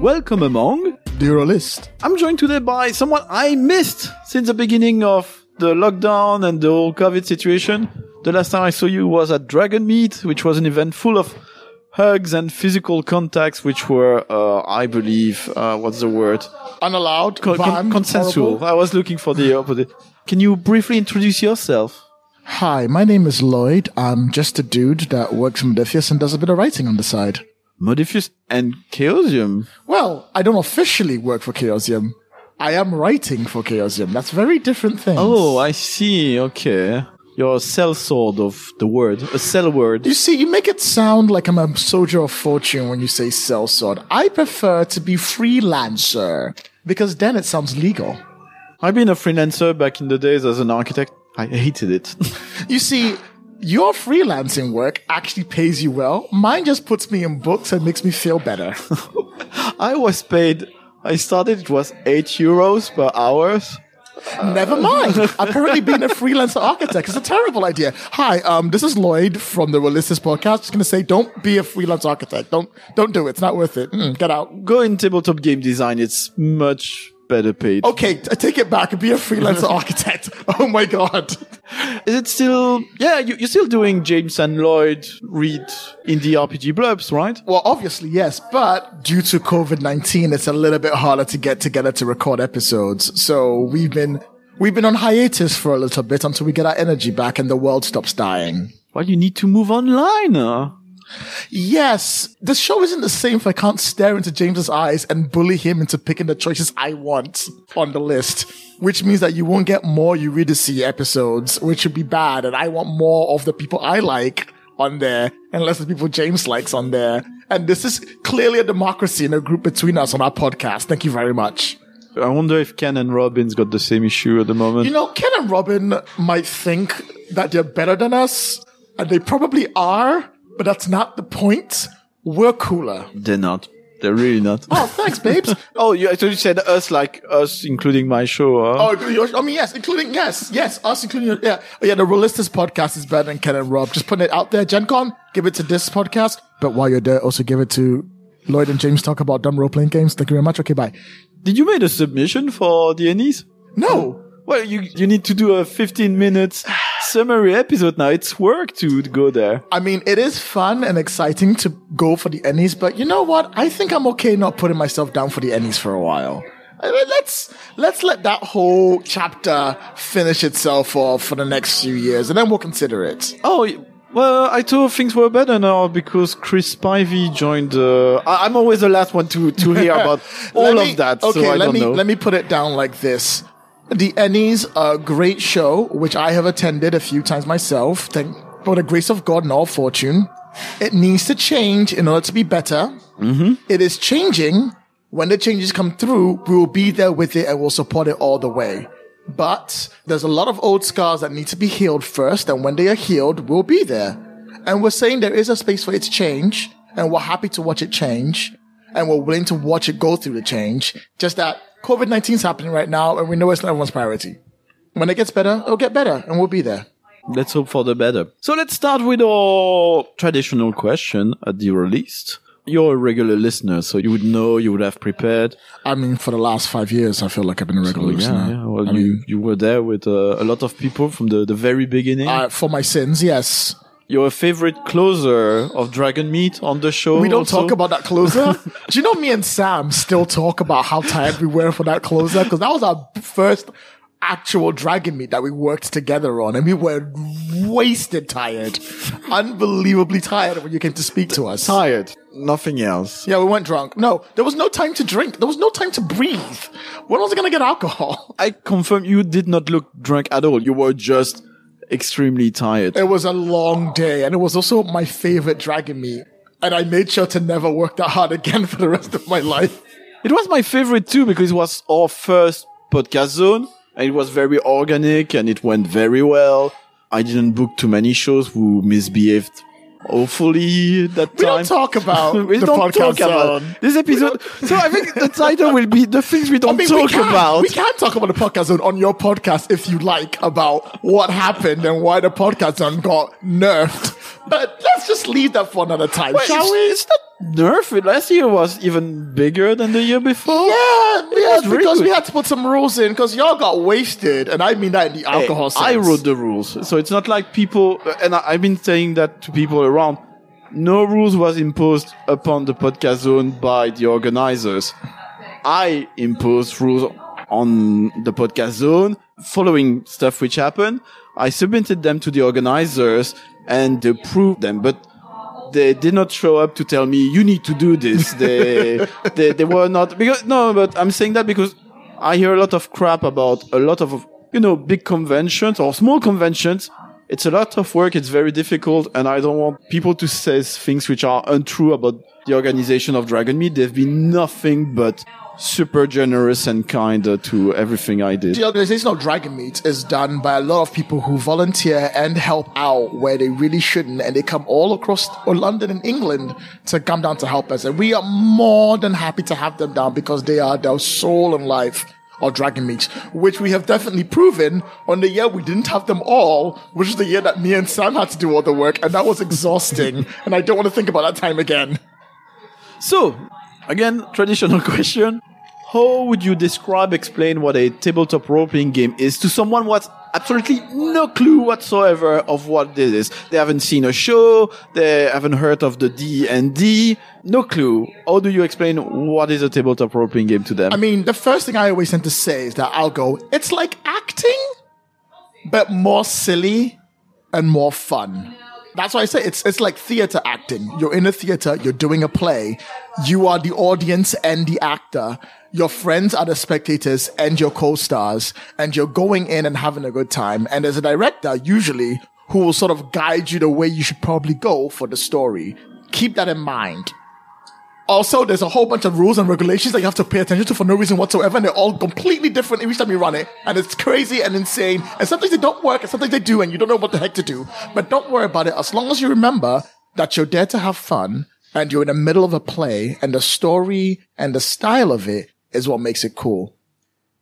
Welcome among. Dear list. I'm joined today by someone I missed since the beginning of the lockdown and the whole COVID situation. The last time I saw you was at Dragon Meet, which was an event full of hugs and physical contacts, which were, uh, I believe, uh, what's the word? Unallowed. Con- con- consensual. horrible. I was looking for the opposite. Can you briefly introduce yourself? Hi, my name is Lloyd. I'm just a dude that works in Modiphius and does a bit of writing on the side. Modiphius and Chaosium. Well, I don't officially work for Chaosium. I am writing for Chaosium. That's very different things. Oh, I see. Okay. You're a sellsword of the word, a cell word. You see, you make it sound like I'm a soldier of fortune when you say sellsword. I prefer to be freelancer because then it sounds legal. I've been a freelancer back in the days as an architect. I hated it. You see, your freelancing work actually pays you well. Mine just puts me in books and makes me feel better. I was paid. I started. It was eight euros per hour. Never mind. Apparently, being a freelancer architect is a terrible idea. Hi, um, this is Lloyd from the Rolistes podcast. Just gonna say, don't be a freelance architect. Don't don't do it. It's not worth it. Mm, get out. Go in tabletop game design. It's much better paid. Okay, t- take it back. Be a freelancer architect. Oh my god. Is it still? Yeah, you, you're still doing James and Lloyd read in the RPG blurbs, right? Well, obviously yes, but due to COVID nineteen, it's a little bit harder to get together to record episodes. So we've been we've been on hiatus for a little bit until we get our energy back and the world stops dying. Well, you need to move online. Huh? Yes, the show isn't the same if I can't stare into James's eyes and bully him into picking the choices I want on the list. Which means that you won't get more Eurydice episodes, which would be bad, and I want more of the people I like on there, and less of the people James likes on there. And this is clearly a democracy in a group between us on our podcast. Thank you very much. I wonder if Ken and Robin's got the same issue at the moment. You know, Ken and Robin might think that they're better than us, and they probably are, but that's not the point. We're cooler. They're not. They're really not. Oh, thanks, babes. Oh, you actually said us, like us, including my show. Huh? Oh, I mean, yes, including yes, yes, us, including yeah, oh, yeah. The Rolistes podcast is better than Ken and Rob. Just putting it out there. Gen Con, give it to this podcast. But while you're there, also give it to Lloyd and James talk about dumb role playing games. Thank you very much. Okay, bye. Did you make a submission for the Ennies? No, Well, you you need to do a 15 minutes summary episode now. It's work to go there. I mean it is fun and exciting to go for the Ennies, but you know what? I think I'm okay not putting myself down for the Ennies for a while. I mean, Let's let's let that whole chapter finish itself off for the next few years, and then we'll consider it. Oh, well, I thought things were better now because Chris Spivey joined. Uh, I, I'm always the last one to, to hear about all Let of that, Okay, so I let don't me know. let me put it down like this. The Ennies, a great show, which I have attended a few times myself. Thank for the grace of God and all fortune. It needs to change in order to be better. Mm-hmm. is changing. When the changes come through, we will be there with it and we'll support it all the way. But there's a lot of old scars that need to be healed first, and when they are healed, we'll be there. And we're saying there is a space for it to change, and we're happy to watch it change, and we're willing to watch it go through the change. Just that COVID-19 is happening right now, and we know it's not everyone's priority. When it gets better, it'll get better, and we'll be there. Let's hope for the better. So let's start with our traditional question at the release. You're a regular listener, so you would know, you would have prepared. I mean, for the last five years, I feel like I've been a regular listener. Yeah, yeah. Well, I you, mean, you were there with uh, a lot of people from the, the very beginning. uh, for my sins, yes. You're a favorite closer of Dragon Meet on the show. We don't also? talk about that closer. Do you know me and Sam still talk about how tired we were for that closer? Because that was our first actual dragon meet that we worked together on, and we were wasted tired, unbelievably tired when you came to speak to us. tired. Nothing else. Yeah, we weren't drunk. No, there was no time to drink. There was no time to breathe. When was I gonna get alcohol? I confirm you did not look drunk at all. You were just extremely tired. It was a long day, and it was also my favorite dragon meet. And I made sure to never work that hard again for the rest of my life. It was my favorite too because it was our first podcast zone and it was very organic and it went very well. I didn't book too many shows who misbehaved hopefully that We time. don't talk about we the don't podcast talk about zone. this episode. So I think the title will be the things we don't I mean, talk we can, about. We can talk about the podcast zone on your podcast if you like about what happened and why the podcast zone got nerfed. But let's just leave that for another time, Well, shall we? it's not nerf. Last year was even bigger than the year before. Yeah, yeah, because we had to put some rules in because y'all got wasted, and I mean that in the Hey, alcohol sense. I wrote the rules, so it's not like people. And I, I've been saying that to people around. No rules was imposed upon the podcast zone by the organizers. I imposed rules on the podcast zone, following stuff which happened. I submitted them to the organizers and they approved them, but they did not show up to tell me you need to do this. They they, they were not because no, but I'm saying that because I hear a lot of crap about a lot of you know big conventions or small conventions. It's a lot of work. It's very difficult, and I don't want people to say things which are untrue about the organization of Dragon Meet. They've been nothing but super generous and kind uh, to everything I did. The organization of Dragon Meet is done by a lot of people who volunteer and help out where they really shouldn't, and they come all across or London and England to come down to help us. And we are more than happy to have them down because they are the soul and life of Dragon Meet, which we have definitely proven on the year we didn't have them all, which is the year that me and Sam had to do all the work, and that was exhausting. and I don't want to think about that time again. So, again, traditional question. How would you describe, explain what a tabletop role-playing game is to someone who has absolutely no clue whatsoever of what this is? They haven't seen a show, they haven't heard of the D&D, no clue. How do you explain what is a tabletop role-playing game to them? I mean, the first thing I always tend to say is that I'll go, it's like acting, but more silly and more fun. That's why I say it's it's like theater acting. You're in a theater, you're doing a play, you are the audience and the actor. Your friends are the spectators and your co-stars, and you're going in and having a good time. And as a director usually who will sort of guide you the way you should probably go for the story. Keep that in mind. Also, there's a whole bunch of rules and regulations that you have to pay attention to for no reason whatsoever, and they're all completely different every time you run it. And it's crazy and insane. And sometimes they don't work, and sometimes they do, and you don't know what the heck to do. But don't worry about it. As long as you remember that you're there to have fun, and you're in the middle of a play, and the story and the style of it is what makes it cool.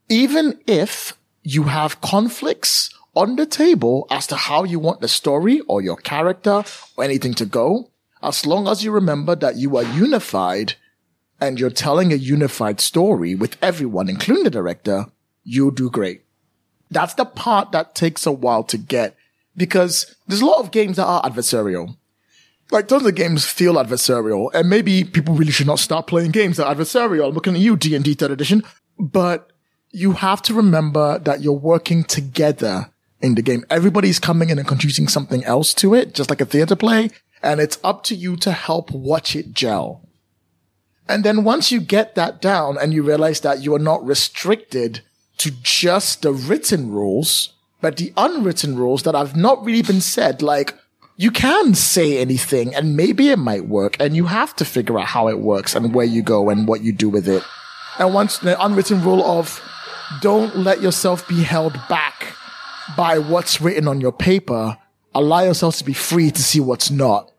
Even if you have conflicts on the table as to how you want the story or your character or anything to go, as long as you remember that you are unified and you're telling a unified story with everyone, including the director, you'll do great. That's the part that takes a while to get because there's a lot of games that are adversarial. Like tons of games feel adversarial and maybe people really should not start playing games that are adversarial. I'm looking at you, D&D third edition, but you have to remember that you're working together in the game. Everybody's coming in and contributing something else to it, just like a theater play, and it's up to you to help watch it gel. And then once you get that down and you realize that you are not restricted to just the written rules, but the unwritten rules that have not really been said, like you can say anything and maybe it might work and you have to figure out how it works and where you go and what you do with it. And once the unwritten rule of don't let yourself be held back by what's written on your paper. Allow yourself to be free to see what's not.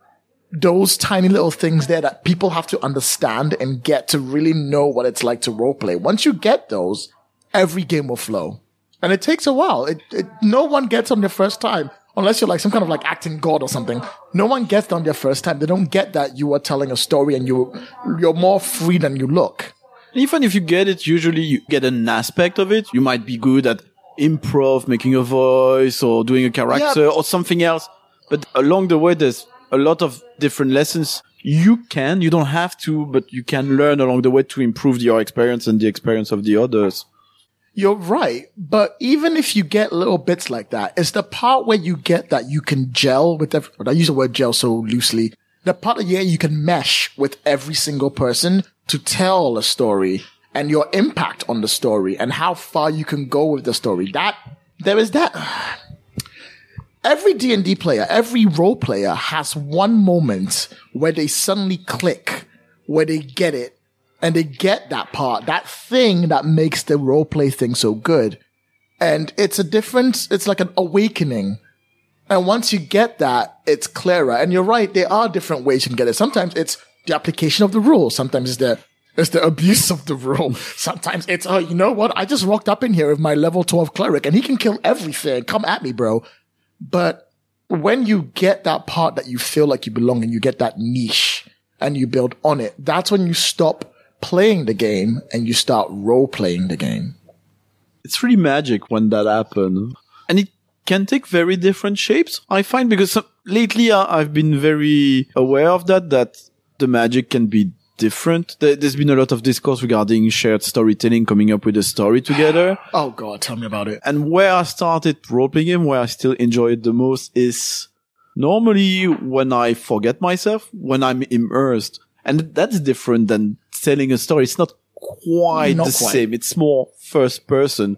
Those tiny little things there that people have to understand and get to really know what it's like to roleplay. Once you get those, every game will flow. And it takes a while. It, it, no one gets on their first time. Unless you're like some kind of like acting god or something. No one gets on their first time. They don't get that you are telling a story and you, you're more free than you look. even if you get it, usually you get an aspect of it. You might be good at improv, making a voice or doing a character Yeah. or something else. But along the way, there's a lot of different lessons you can, you don't have to, but you can learn along the way to improve your experience and the experience of the others. You're right. But even if you get little bits like that, it's the part where you get that you can gel with every, I use the word gel so loosely. The part where you can mesh with every single person to tell a story and your impact on the story and how far you can go with the story. That, there is that. Every D&D player, every role player has one moment where they suddenly click, where they get it, and they get that part, that thing that makes the role play thing so good. And it's a different, it's like an awakening. And once you get that, it's clearer. And you're right, there are different ways you can get it. Sometimes it's the application of the rule. Sometimes it's the it's the abuse of the rule. Sometimes it's, oh, you know what? I just walked up in here with my level 12 cleric and he can kill everything. Come at me, bro. But when you get that part that you feel like you belong and you get that niche and you build on it, that's when you stop playing the game and you start role playing the game. It's really magic when that happens. And it can take very different shapes, I find, because lately I, I've been very aware of that, that the magic can be different. There, has been a lot of discourse regarding shared storytelling, coming up with a story together. oh God, tell me about it. And where I started role playing game, where I still enjoy it the most is normally when I forget myself, when I'm immersed. And that's different than telling a story. It's not quite not the quite. same. It's more first person.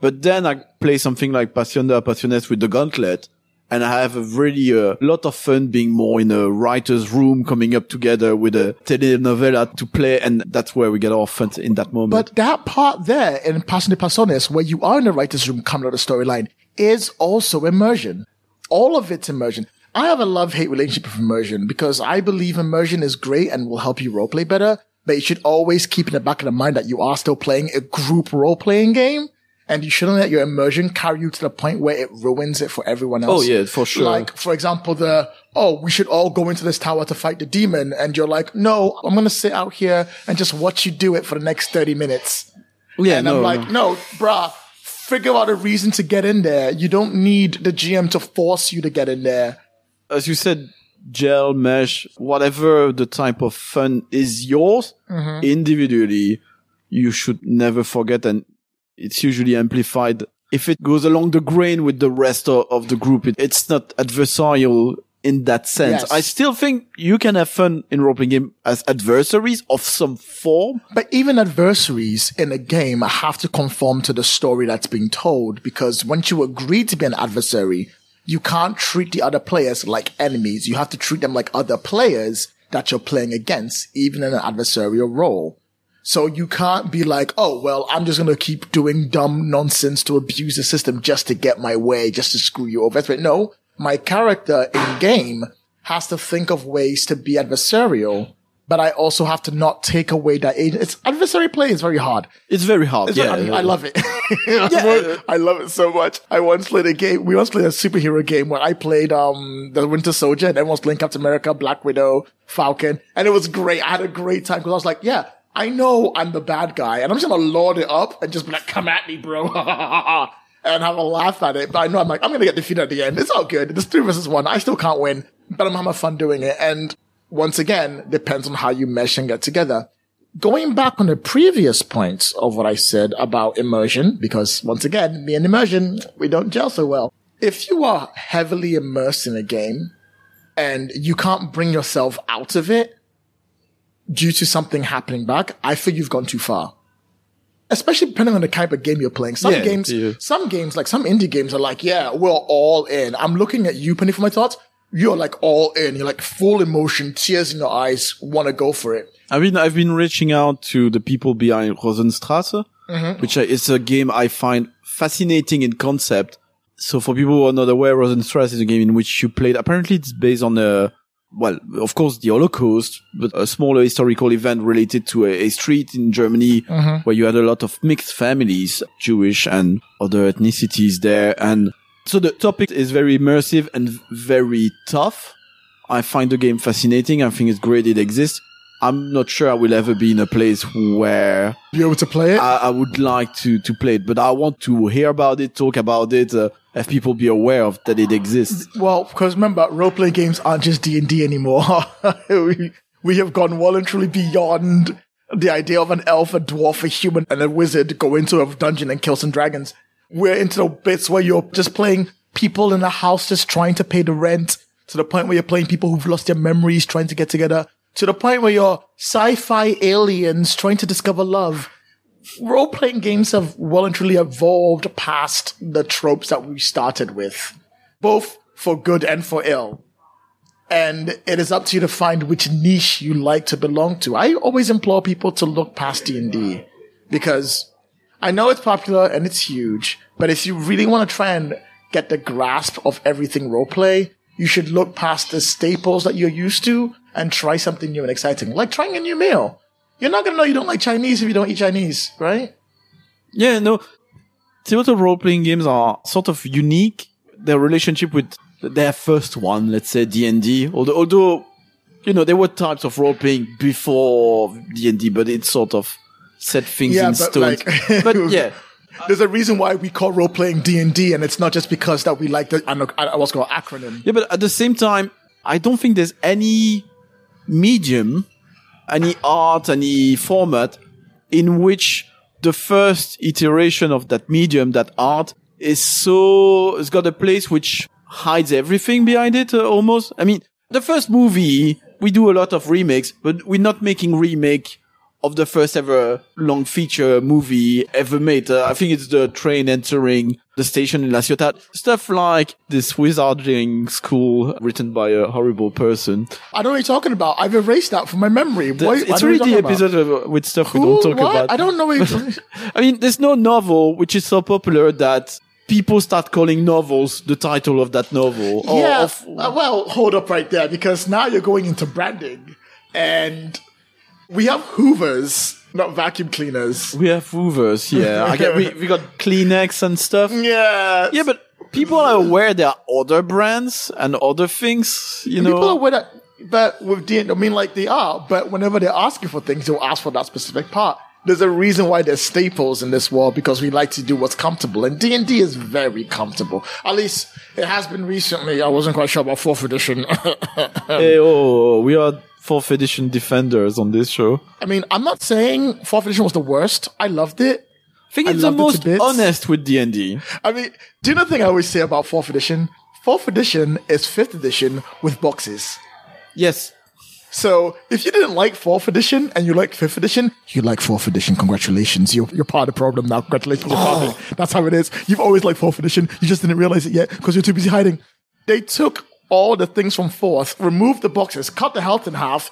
But then I play something like Pasión de las Pasiones with the gauntlet and I have a really a uh, lot of fun being more in a writer's room, coming up together with a telenovela to play, and that's where we get our fun in that moment. But that part there in Pasión de las Pasiones, where you are in the writer's room coming out of the storyline, is also immersion. All of it's immersion. I have a love-hate relationship with immersion because I believe immersion is great and will help you roleplay better, but you should always keep in the back of the mind that you are still playing a group role-playing game and you shouldn't let your immersion carry you to the point where it ruins it for everyone else. Oh yeah, for sure. Like, for example, the, oh, we should all go into this tower to fight the demon. And you're like, no, I'm going to sit out here and just watch you do it for the next 30 minutes. Yeah. And no, I'm like, no. no, bruh, figure out a reason to get in there. You don't need the GM to force you to get in there. As you said, gel, mesh, whatever the type of fun is yours mm-hmm. individually, you should never forget and it's usually amplified. If it goes along the grain with the rest of, of the group, it, it's not adversarial in that sense. Yes. I still think you can have fun in role playing game as adversaries of some form. But even adversaries in a game have to conform to the story that's being told because once you agree to be an adversary, you can't treat the other players like enemies. You have to treat them like other players that you're playing against, even in an adversarial role. So you can't be like, oh, well, I'm just going to keep doing dumb nonsense to abuse the system just to get my way, just to screw you over. But no, my character in game has to think of ways to be adversarial, but I also have to not take away that It's adversary play is very hard. It's very hard. It's yeah, very, yeah. I love it. yeah. I love it so much. I once played a game. We once played a superhero game where I played, um, the Winter Soldier and everyone was playing Captain America, Black Widow, Falcon. And it was great. I had a great time because I was like, yeah, I know I'm the bad guy, and I'm just gonna lord it up and just be like, "Come at me, bro," and have a laugh at it. But I know I'm like, I'm gonna get defeated at the end. It's all good. It's three versus one. I still can't win, but I'm having fun doing it. And once again, depends on how you mesh and get together. Going back on the previous points of what I said about immersion, because once again, me and immersion, we don't gel so well. If you are heavily immersed in a game and you can't bring yourself out of it, due to something happening back, I feel you've gone too far. Especially depending on the type of game you're playing. Some yeah, games, yeah. some games, like some indie games are like, yeah, we're all in. I'm looking at you, Penny, for my thoughts. You're like all in. You're like full emotion, tears in your eyes, want to go for it. I mean, I've been reaching out to the people behind Rosenstrasse, mm-hmm. which is a game I find fascinating in concept. So for people who are not aware, Rosenstrasse is a game in which you played. Apparently, it's based on a well, of course, the Holocaust, but a smaller historical event related to a, a street in Germany mm-hmm. where you had a lot of mixed families, Jewish and other ethnicities there. And so the topic is very immersive and very tough. I find the game fascinating. I think it's great it exists. I'm not sure I will ever be in a place where be able to play it. I, I, would like to to play it, but I want to hear about it, talk about it, uh, have people be aware of that it exists. Well, because remember, role playing games aren't just D and D anymore. we we have gone well and truly beyond the idea of an elf, a dwarf, a human, and a wizard go into a dungeon and kill some dragons. We're into the bits where you're just playing people in a house just trying to pay the rent to the point where you're playing people who've lost their memories trying to get together to the point where you're sci-fi aliens trying to discover love. Role-playing games have well and truly evolved past the tropes that we started with, both for good and for ill. And it is up to you to find which niche you like to belong to. I always implore people to look past D&D because I know it's popular and it's huge, but if you really want to try and get the grasp of everything roleplay, you should look past the staples that you're used to and try something new and exciting, like trying a new meal. You're not gonna know you don't like Chinese if you don't eat Chinese, right? Yeah, no. Tabletop role playing games are sort of unique. Their relationship with their first one, let's say D and D, although, although, you know, there were types of role playing before D and D, but it sort of set things Yeah, in but stone. like- but yeah, There's a reason why we call role playing D and D, and it's not just because that we like the I know I- what's called acronym. Yeah, but at the same time, I don't think there's any medium, any art, any format in which the first iteration of that medium, that art, is so, it's got a place which hides everything behind it, uh, almost. I mean, the first movie, we do a lot of remakes, but we're not making remake of the first ever long feature movie ever made. Uh, I think it's the train entering the station in La Ciotat. Stuff like this wizarding school written by a horrible person. I don't know what you're talking about. I've erased that from my memory. The- What- it's really the episode of, with stuff we don't talk What? about. I don't know. What I mean, there's no novel which is so popular that people start calling novels the title of that novel. Or yeah. of- uh, well, hold up right there because now you're going into branding, and we have Hoovers, not vacuum cleaners. we have Hoovers, yeah. I get, we, we got Kleenex and stuff. Yeah. Yeah, but people are aware there are other brands and other things, you know. People are aware that, but with D, I mean, like they are, but whenever they're asking for things, they'll ask for that specific part. There's a reason why there's staples in this world because we like to do what's comfortable, and D and D is very comfortable. At least it has been recently. I wasn't quite sure about fourth edition. Hey, oh, oh, oh, we are fourth edition defenders on this show. I mean, I'm not saying fourth edition was the worst. I loved it. I think I it's the loved it most honest with D and D. I mean, do you know the thing I always say about fourth edition? Fourth edition is fifth edition with boxes. Yes, So if you didn't like fourth edition and you like fifth edition, you like fourth edition. Congratulations. You're, you're part of the problem now. Congratulations. You're part of it. That's how it is. You've always liked fourth edition. You just didn't realize it yet because you're too busy hiding. They took all the things from fourth, removed the boxes, cut the health in half,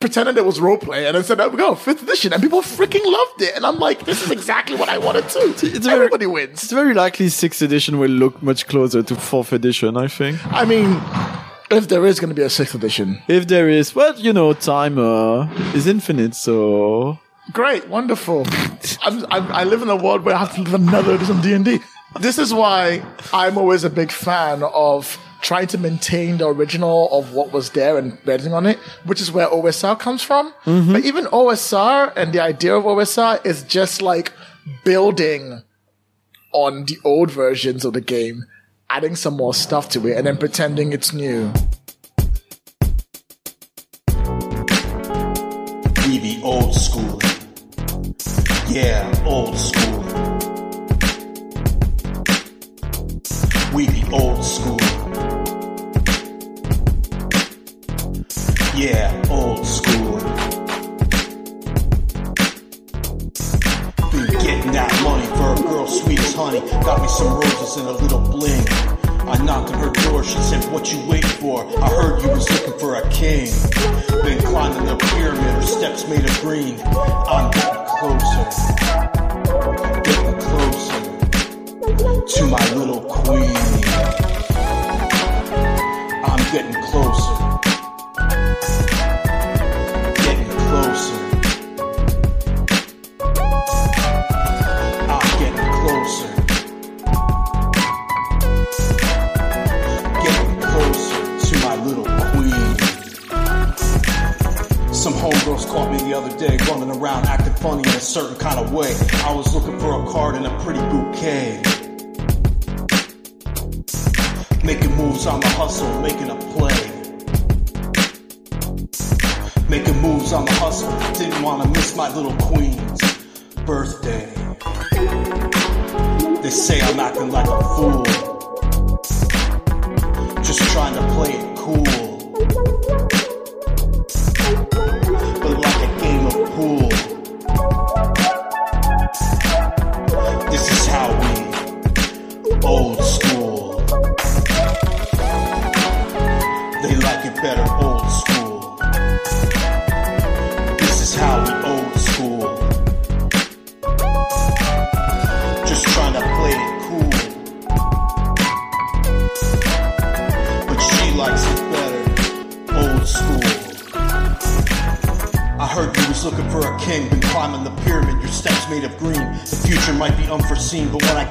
pretended it was roleplay, and then said, there we go, fifth edition. And people freaking loved it. And I'm like, this is exactly what I wanted to." It's very- Everybody wins. it's very likely sixth edition will look much closer to fourth edition. I think. I mean, if there is going to be a sixth edition, If there is, well, you know, time uh, is infinite, so Great, wonderful. I'm, I'm, I live in a world where I have to live another edition D and D. This is why I'm always a big fan of trying to maintain the original of what was there and betting on it, which is where OSR comes from. Mm-hmm. But even OSR and the idea of OSR is just like building on the old versions of the game, adding some more stuff to it, and then pretending it's new. We be old school. Yeah, old school. We be old school. Yeah, old school. Been getting that money for a girl sweet as honey. Got me some roses and a little bling. I knocked on her door, she said, What you waiting for? I heard you was looking for a king. Been climbing the pyramid, her steps made of green. I'm getting closer, getting closer to my little queen. I'm getting closer, day running around acting funny in a certain kind of way. I was looking for a card and a pretty bouquet. Making moves on the hustle, making a play. Making moves on the hustle, didn't want to miss my little queen's birthday. They say I'm acting like a fool. Just trying to play it cool.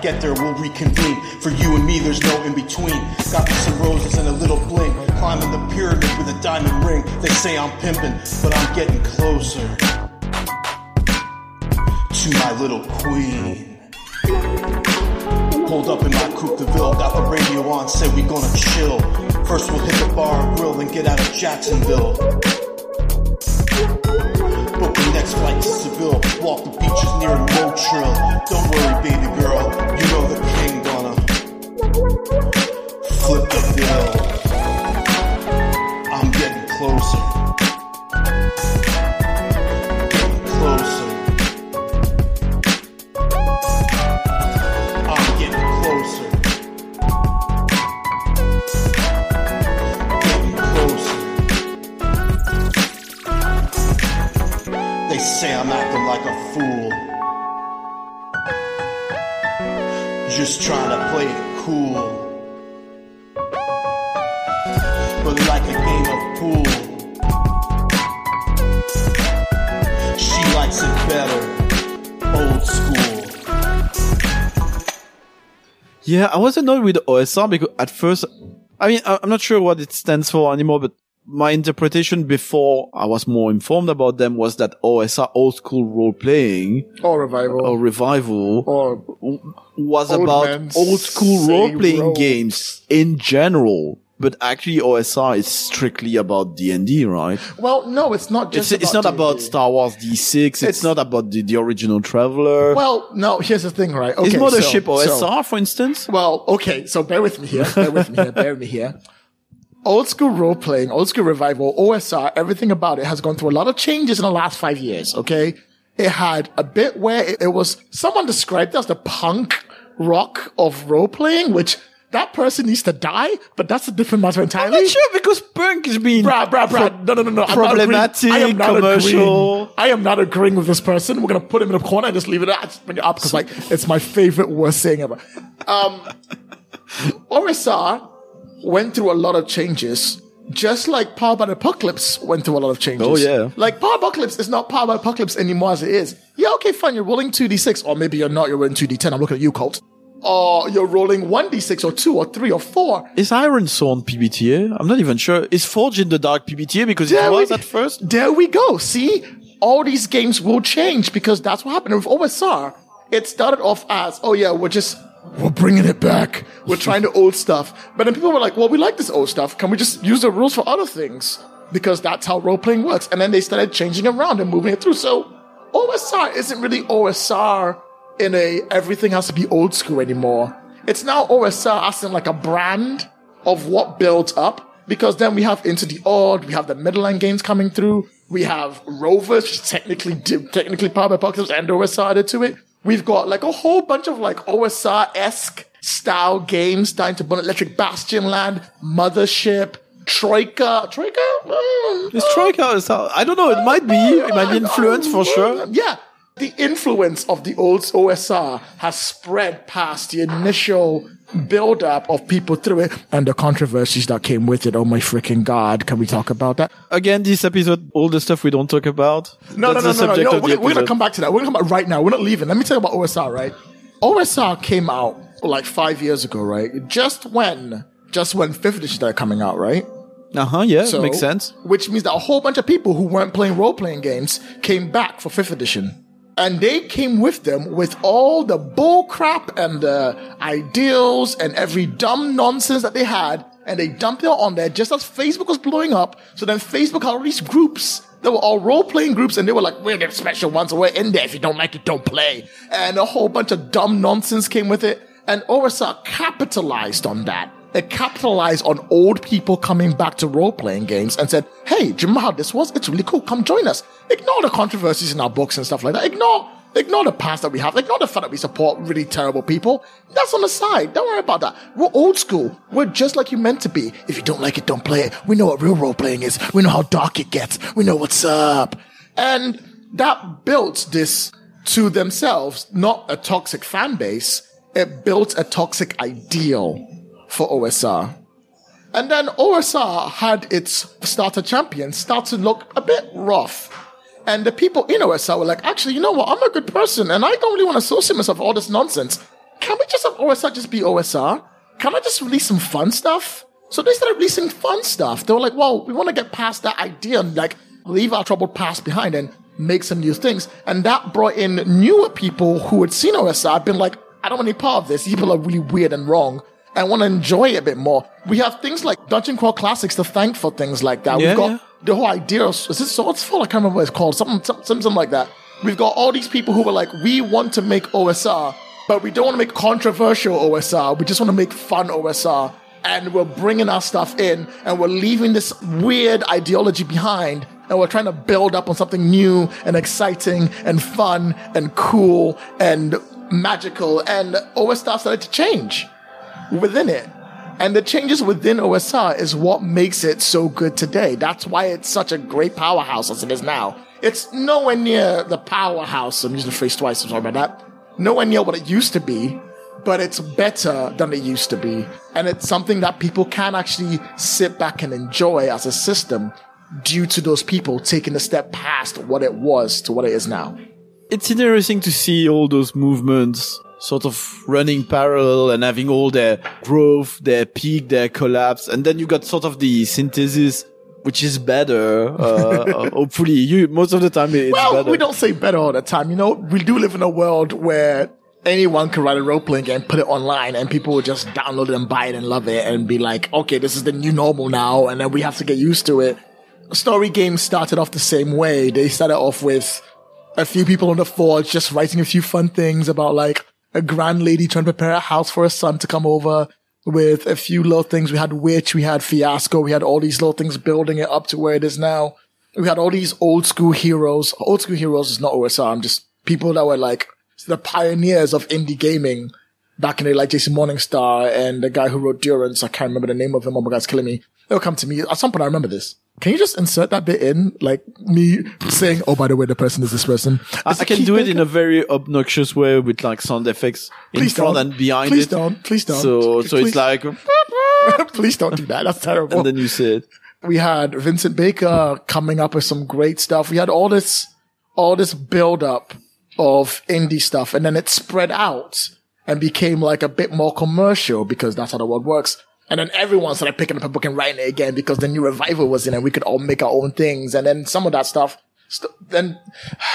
Get there, we'll reconvene. For you and me, there's no in between. Got me some roses and a little bling. Climbing the pyramid with a diamond ring. They say I'm pimping, but I'm getting closer to my little queen. Pulled up in my coupe de ville, got the radio on, said we gonna chill. First we'll hit the bar and grill, then get out of Jacksonville. Book the next flight to Seville, walk the beaches near Motril. Don't worry, baby girl, you know the king gonna flip the bill. Yeah, I was annoyed with OSR because at first, I mean, I'm not sure what it stands for anymore, but my interpretation before I was more informed about them was that OSR, old school role playing Or revival. or revival, or was about old school role playing roles. games in general. But actually OSR is strictly about D&D, right? well, no, it's not It's, just. it's not about D&D. Star Wars D6. It's, It's- not about the, the original Traveller. Well, no. Here's the thing, right? Okay, is Mothership so, OSR, so- for instance? Well, okay, so bear with me here. Bear with me here. Bear with me here. Old school role playing, old school revival, OSR, everything about it has gone through a lot of changes in the last five years. Okay. It had a bit where it, it was, someone described it as the punk rock of role playing, which that person needs to die, but that's a different matter I'm entirely. not sure because punk is being Bruh, bruh, bruh. No, no, no, no. I'm not problematic, I am not commercial. Agreeing. I am not agreeing with this person. We're gonna put him in a corner and just leave it. I just bring it up because like it's my favorite worst saying ever. Um, OSR went through a lot of changes, just like Power by the Apocalypse went through a lot of changes. Oh, yeah. Like Power Apocalypse is not Power by Apocalypse anymore as it is. Yeah, okay, fine. You're rolling two d six, or maybe you're not. You're rolling two d ten. I'm looking at you, Colt. Or you're rolling one d six, or two, or three, or four. Is Ironsworn PBTA? I'm not even sure. Is Forge in the Dark PBTA because it was we- at first? There we go. See, all these games will change because that's what happened with OSR. It started off as, oh yeah, we're just we're bringing it back. We're trying the old stuff. But then people were like, well, we like this old stuff. Can we just use the rules for other things? Because that's how role playing works. And then they started changing around and moving it through. So OSR isn't really OSR in a everything has to be old school anymore. It's now OSR as in like a brand of what built up because then we have Into the Odd, we have the Midland games coming through, we have Rovers, which is technically technically Power by Apocalypse and OSR added to it. We've got like a whole bunch of like OSR esque style games starting to burn Electric Bastion Land, Mothership, Troika, Troika. Mm, Is Troika is I don't know. It might be. It might be influenced for sure. yeah. The influence of the old OSR has spread past the initial build up of people through it and the controversies that came with it. Oh my freaking God. Can we talk about that? Again, this episode, all the stuff we don't talk about. No, no, no, no, no. no. We're, gonna- we're gonna come back to that. We're gonna come back right now. We're not leaving. Let me tell you about OSR, right? OSR came out like five years ago, right? Just when, just when fifth edition started coming out, right? Uh huh. Yeah, So- makes sense. Which means that a whole bunch of people who weren't playing role playing games came back for fifth edition. And they came with them with all the bull crap and the ideals and every dumb nonsense that they had. And they dumped it on there just as Facebook was blowing up. So then Facebook had all these groups that were all role playing groups and they were like, we're the special ones. We're in there. If you don't like it, don't play. And a whole bunch of dumb nonsense came with it. And OSR capitalized on that. It capitalized on old people coming back to role playing games and said, Hey, do you remember how this was? It's really cool. Come join us. Ignore the controversies in our books and stuff like that. Ignore, ignore the past that we have. Ignore the fact that we support really terrible people. That's on the side. Don't worry about that. We're old school. We're just like you meant to be. If you don't like it, don't play it. We know what real role playing is. We know how dark it gets. We know what's up. And that built this to themselves, not a toxic fan base. It built a toxic ideal for OSR. And then OSR had its starter champion start to look a bit rough. And the people in OSR were like, actually, you know what? I'm a good person and I don't really want to associate myself with all this nonsense. Can we just have OSR just be OSR? Can I just release some fun stuff? So they started releasing fun stuff. They were like, well, we want to get past that idea and like leave our troubled past behind and make some new things. And that brought in newer people who had seen OSR, been like, I don't want any part of this. People are really weird and wrong. I want to enjoy it a bit more. We have things like Dungeon Crawl Classics to thank for things like that. Yeah, We've got yeah. the whole idea of, is this Swordsfall? I can't remember what it's called. Something, something, something like that. We've got all these people who were like, we want to make OSR, but we don't want to make controversial OSR. We just want to make fun OSR. And we're bringing our stuff in and we're leaving this weird ideology behind. And we're trying to build up on something new and exciting and fun and cool and magical. And OSR started to change within it. And the changes within OSR is what makes it so good today. That's why it's such a great powerhouse as it is now. It's nowhere near the powerhouse. I'm using the phrase twice. I'm sorry about that. Nowhere near what it used to be, but it's better than it used to be. And it's something that people can actually sit back and enjoy as a system due to those people taking a step past what it was to what it is now. It's interesting to see all those movements sort of running parallel and having all their growth, their peak, their collapse, and then you got sort of the synthesis, which is better. Uh, uh, hopefully, you most of the time it's Well, better. we don't say better all the time. You know, we do live in a world where anyone can write a role playing game, put it online, and people will just download it and buy it and love it and be like, okay, this is the new normal now, and then we have to get used to it. Story games started off the same way. They started off with a few people on the forge just writing a few fun things about like a grand lady trying to prepare a house for her son to come over with a few little things. We had Witch, we had Fiasco, we had all these little things building it up to where it is now. We had all these old school heroes. Old school heroes is not OSR. I'm just people that were like the pioneers of indie gaming back in the day, like Jason Morningstar and the guy who wrote Durance. I can't remember the name of him. Oh my God, it's killing me. They'll come to me. At some point, I remember this. Can you just insert that bit in? Like me saying, oh, by the way, the person is this person. I, I can do it in a very obnoxious way with like sound effects in Please front don't. and behind Please it. don't. Please don't. So, so Please. it's like, Please don't do that. That's terrible. and then you say it. we had Vincent Baker coming up with some great stuff. We had all this, all this build up of indie stuff and then it spread out and became like a bit more commercial because that's how the world works. And then everyone started picking up a book and writing it again because the new revival was in and we could all make our own things. And then some of that stuff, st- then,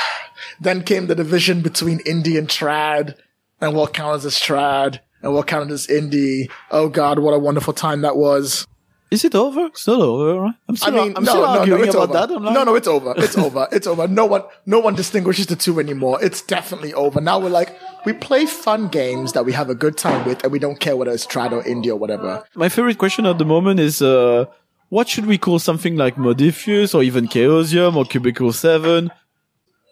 then came the division between indie and trad and what counted as trad and what counted as indie. Oh God, what a wonderful time that was. Is it over? It's not over, right? I'm I mean, I'm no, still no, no, arguing it's about over. that. No, no, it's over. It's over. It's over. No one, no one distinguishes the two anymore. It's definitely over. Now we're like, we play fun games that we have a good time with, and we don't care whether it's trad or indie or whatever. My favorite question at the moment is, uh, what should we call something like Modiphius or even Chaosium or Cubicle 7?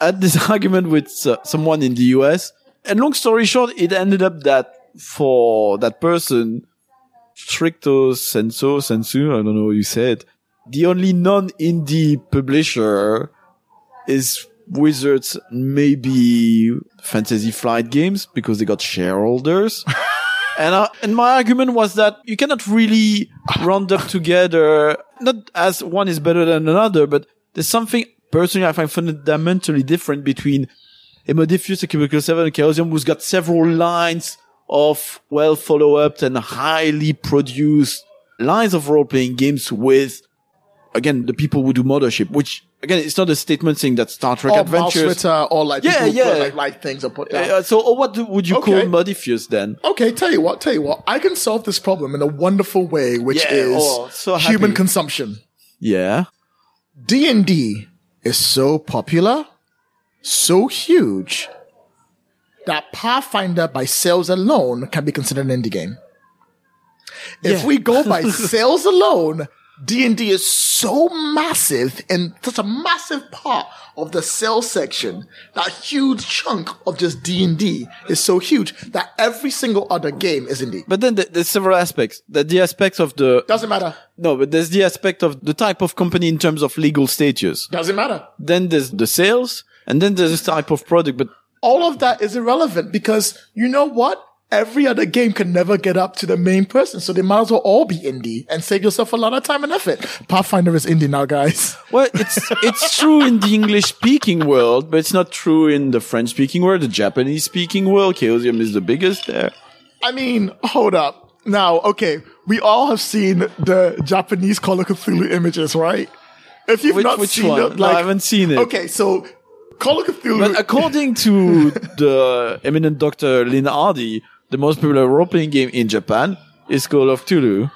I had this argument with uh, someone in the US. And long story short, it ended up that for that person, Stricto Senso, Sensu, I don't know what you said, the only non-indie publisher is Wizards, maybe Fantasy Flight Games because they got shareholders. And, uh, and my argument was that you cannot really round up together, not as one is better than another, but there's something personally I find fundamentally different between a Modiphius, a Cubicle 7, and Chaosium who's got several lines of well follow up and highly produced lines of role playing games with, again, the people who do Mothership, which again, it's not a statement saying that Star Trek Or Adventures. Ritter, or like Yeah, yeah. put, like write things are put down. Uh, so, or what do, would you Okay. call Modiphius then? Okay, tell you what, tell you what, I can solve this problem in a wonderful way, which Yeah, is oh, so human consumption. Yeah. D and D is so popular, so huge that Pathfinder by sales alone can be considered an indie game. If Yeah. we go by sales alone, D and D is so massive and such a massive part of the sales section. That huge chunk of just D and D is so huge that every single other game is indie. But then there's several aspects. That the aspects of the Doesn't matter. no, but there's the aspect of the type of company in terms of legal status. Doesn't matter. Then there's the sales, and then there's the type of product. But all of that is irrelevant because you know what? every other game can never get up to the main person. So they might as well all be indie and save yourself a lot of time and effort. Pathfinder is indie now, guys. Well, it's it's true in the English speaking world, but it's not true in the French speaking world, the Japanese speaking world. Chaosium is the biggest there. I mean, hold up. Now, okay, we all have seen the Japanese Call of Cthulhu images, right? If you've Which- not which seen one? it, No, I haven't seen it. Okay, so Call of Cthulhu. But according to the eminent Dr. Lynn Hardy, the most popular role-playing game in Japan is Call of Cthulhu.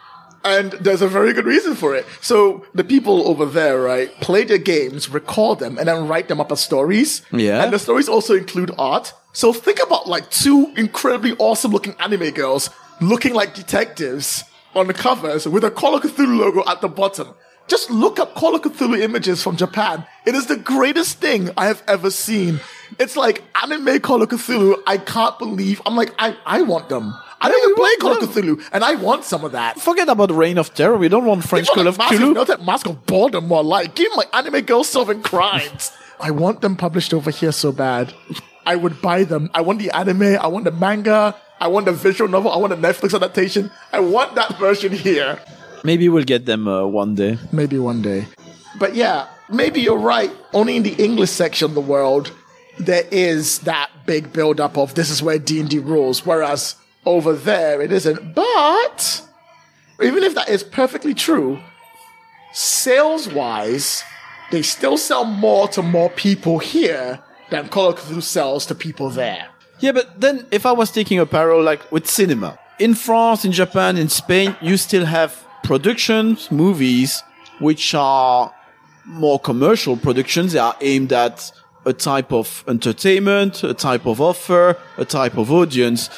And there's a very good reason for it. So the people over there, right, play their games, record them, and then write them up as stories. Yeah. And the stories also include art. So think about like two incredibly awesome looking anime girls looking like detectives on the covers with a Call of Cthulhu logo at the bottom. Just look up Call of Cthulhu images from Japan. It is the greatest thing I have ever seen. It's like anime Call of Cthulhu. I can't believe. I'm like, I, I want them. I don't even play Call of Cthulhu, and I want some of that. Forget about Reign of Terror. We don't want French Call of Cthulhu. Not that mask of boredom more like. Give my anime girl solving crimes. I want them published over here so bad. I would buy them. I want the anime. I want the manga. I want the visual novel. I want the Netflix adaptation. I want that version here. Maybe we'll get them uh, one day. Maybe one day. But yeah, maybe you're right. Only in the English section of the world there is that big build up of this is where D&D rules, whereas over there it isn't. But even if that is perfectly true, sales wise, they still sell more to more people here than Call of Cthulhu sells to people there. Yeah, but then if I was taking a parallel like with cinema, in France, in Japan, in Spain, you still have productions, movies, which are more commercial productions. They are aimed at a type of entertainment, a type of offer, a type of audience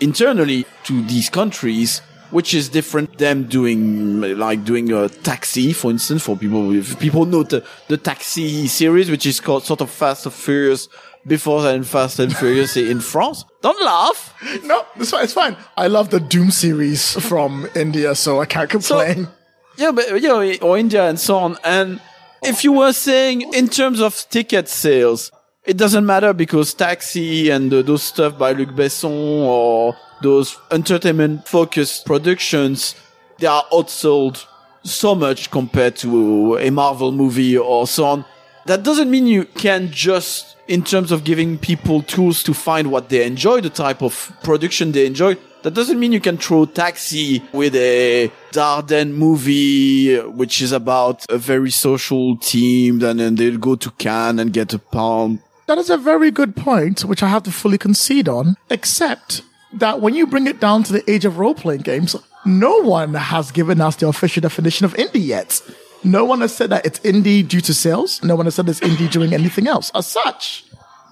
internally to these countries, which is different them doing like doing a taxi, for instance, for people if people know the, the taxi series, which is called sort of Fast and Furious before that Fast and Furious in France. Don't laugh. No, it's fine. It's fine. I love the Dhoom series from India, so I can't complain. Yeah, but you know, or India and so on. And if you were saying in terms of ticket sales, it doesn't matter because Taxi and uh, those stuff by Luc Besson or those entertainment focused productions, they are outsold so much compared to a Marvel movie or so on. That doesn't mean you can just, in terms of giving people tools to find what they enjoy, the type of production they enjoy, that doesn't mean you can throw Taxi with a Dardenne movie, which is about a very social team, and then they'll go to Cannes and get a palm. That is a very good point, which I have to fully concede on, except that when you bring it down to the age of role playing games, no one has given us the official definition of indie yet. No one has said that it's indie due to sales. No one has said it's indie doing anything else. As such,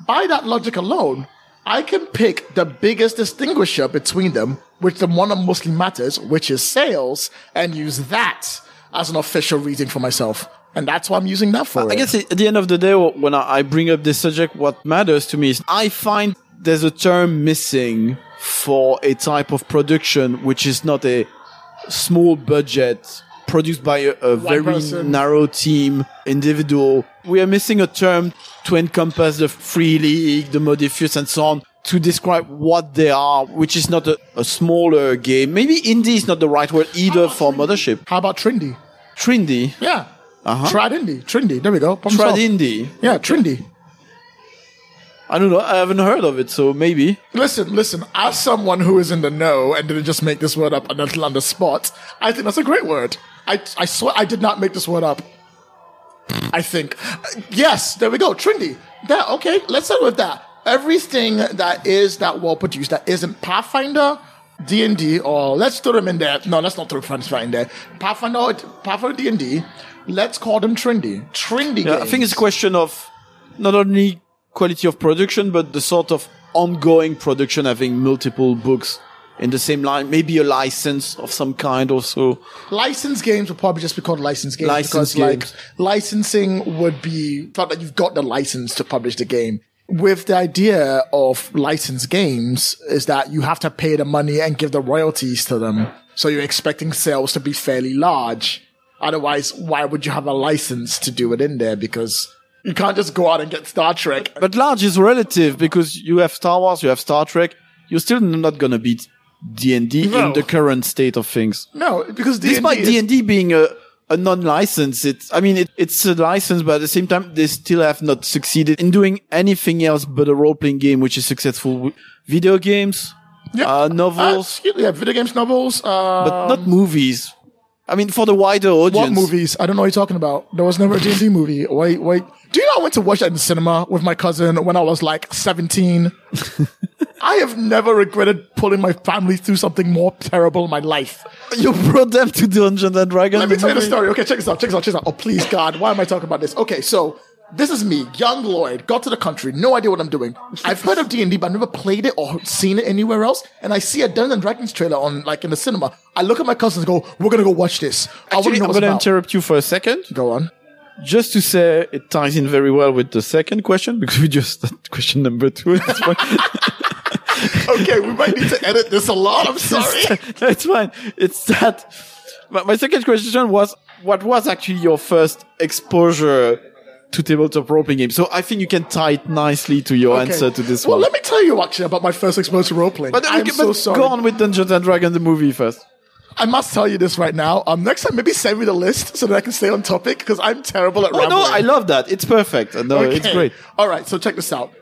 by that logic alone, I can pick the biggest distinguisher between them, which the one that mostly matters, which is sales, and use that as an official reason for myself. And that's why I'm using that for I it. guess at the end of the day, when I I bring up this subject, what matters to me is I find there's a term missing for a type of production which is not a small budget produced by a, a very person. narrow team individual. We are missing a term to encompass the free league, the Modiphius and so on to describe what they are, which is not a, a smaller game. Maybe indie is not the right word either for mothership. How about trendy? Trendy? Yeah. Uh-huh. Trad Indie. Trindy. There we go. Problem Trad indie. Yeah, trendy. I don't know. I haven't heard of it, so maybe. Listen, listen. As someone who is in the know and didn't just make this word up on the spot, I think that's a great word. I, I swear I did not make this word up. I think. Yes, there we go. Trindy. That, okay, let's start with that. Everything that is that well produced, that isn't Pathfinder, D&D, or let's throw them in there. No, let's not throw Pathfinder in there. Pathfinder, Pathfinder D&D, let's call them trendy. Trendy. Yeah, I think it's a question of not only quality of production, but the sort of ongoing production having multiple books in the same line, maybe a license of some kind also. License games would probably just be called license games Licensed because, games. like, licensing would be thought that you've got the license to publish the game. With the idea of licensed games, is that you have to pay the money and give the royalties to them. So you're expecting sales to be fairly large. Otherwise, why would you have a license to do it in there? Because you can't just go out and get Star Trek. But large is relative because you have Star Wars, you have Star Trek, you're still not gonna beat D and D No. in the current state of things. No, because D&D Despite is- D and D being a a non-license, it's I mean it, it's a license, but at the same time they still have not succeeded in doing anything else but a role-playing game which is successful. Video games, Yeah. uh, novels, Uh, yeah, video games, novels. Uh, but not movies. I mean, for the wider audience. what movies? I don't know what you're talking about. There was never a D&D movie. Wait, wait. Do you know I went to watch that in the cinema with my cousin when I was like 17? I have never regretted pulling my family through something more terrible in my life. You brought them to Dungeons and Dragons. Let me tell you the story. Okay, check this out. Check this out. Check this out. Oh, please, God, why am I talking about this? Okay, so this is me, young Lloyd, got to the country, no idea what I'm doing. I've heard of D&D, but I've never played it or seen it anywhere else. And I see a Dungeons and Dragons trailer on, like, in the cinema. I look at my cousins and go, we're gonna go watch this. I know I'm what's going to about. interrupt you for a second, Go on. just to say it ties in very well with the second question because we just question number two. at this point. Okay, we might need to edit this a lot. I'm sorry. no, it's fine. It's that. My second question was, what was actually your first exposure to tabletop role playing games? So I think you can tie it nicely to your answer to this well, one. let me tell you actually about my first exposure to role playing. but, I'm okay, so sorry. go on with Dungeons and Dragons the movie first. I must tell you this right now. Um, next time, maybe send me the list so that I can stay on topic because I'm terrible at Oh rambling. no, I love that. It's perfect. No, it's great. All right, so check this out.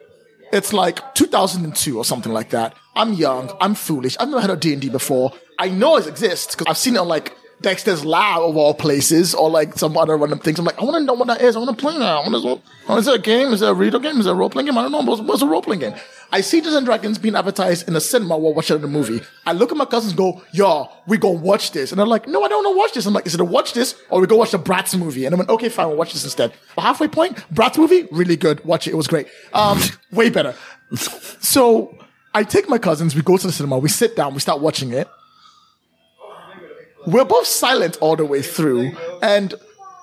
It's like 2002 or something like that. I'm young. I'm foolish. I've never heard of D&D before. I know it exists because I've seen it on like Dexter's Lab of all places or like some other random things. I'm like, I want to know what that is. I want to play that. I want to. Oh, is it a game? Is it a video game? Is it a role playing game? I don't know. What's, what's a role playing game? I see Dungeons and Dragons being advertised in the cinema while watching the movie. I look at my cousins, and go, "Yo, we go watch this," and they're like, "No, I don't want to watch this." I'm like, "Is it a watch this or we go watch the Bratz movie?" And I went, "Okay, fine, we'll watch this instead." halfway point, Bratz movie, really good. Watch it. It was great. Um, way better. So I take my cousins, we go to the cinema, we sit down, we start watching it. We're both silent all the way through, and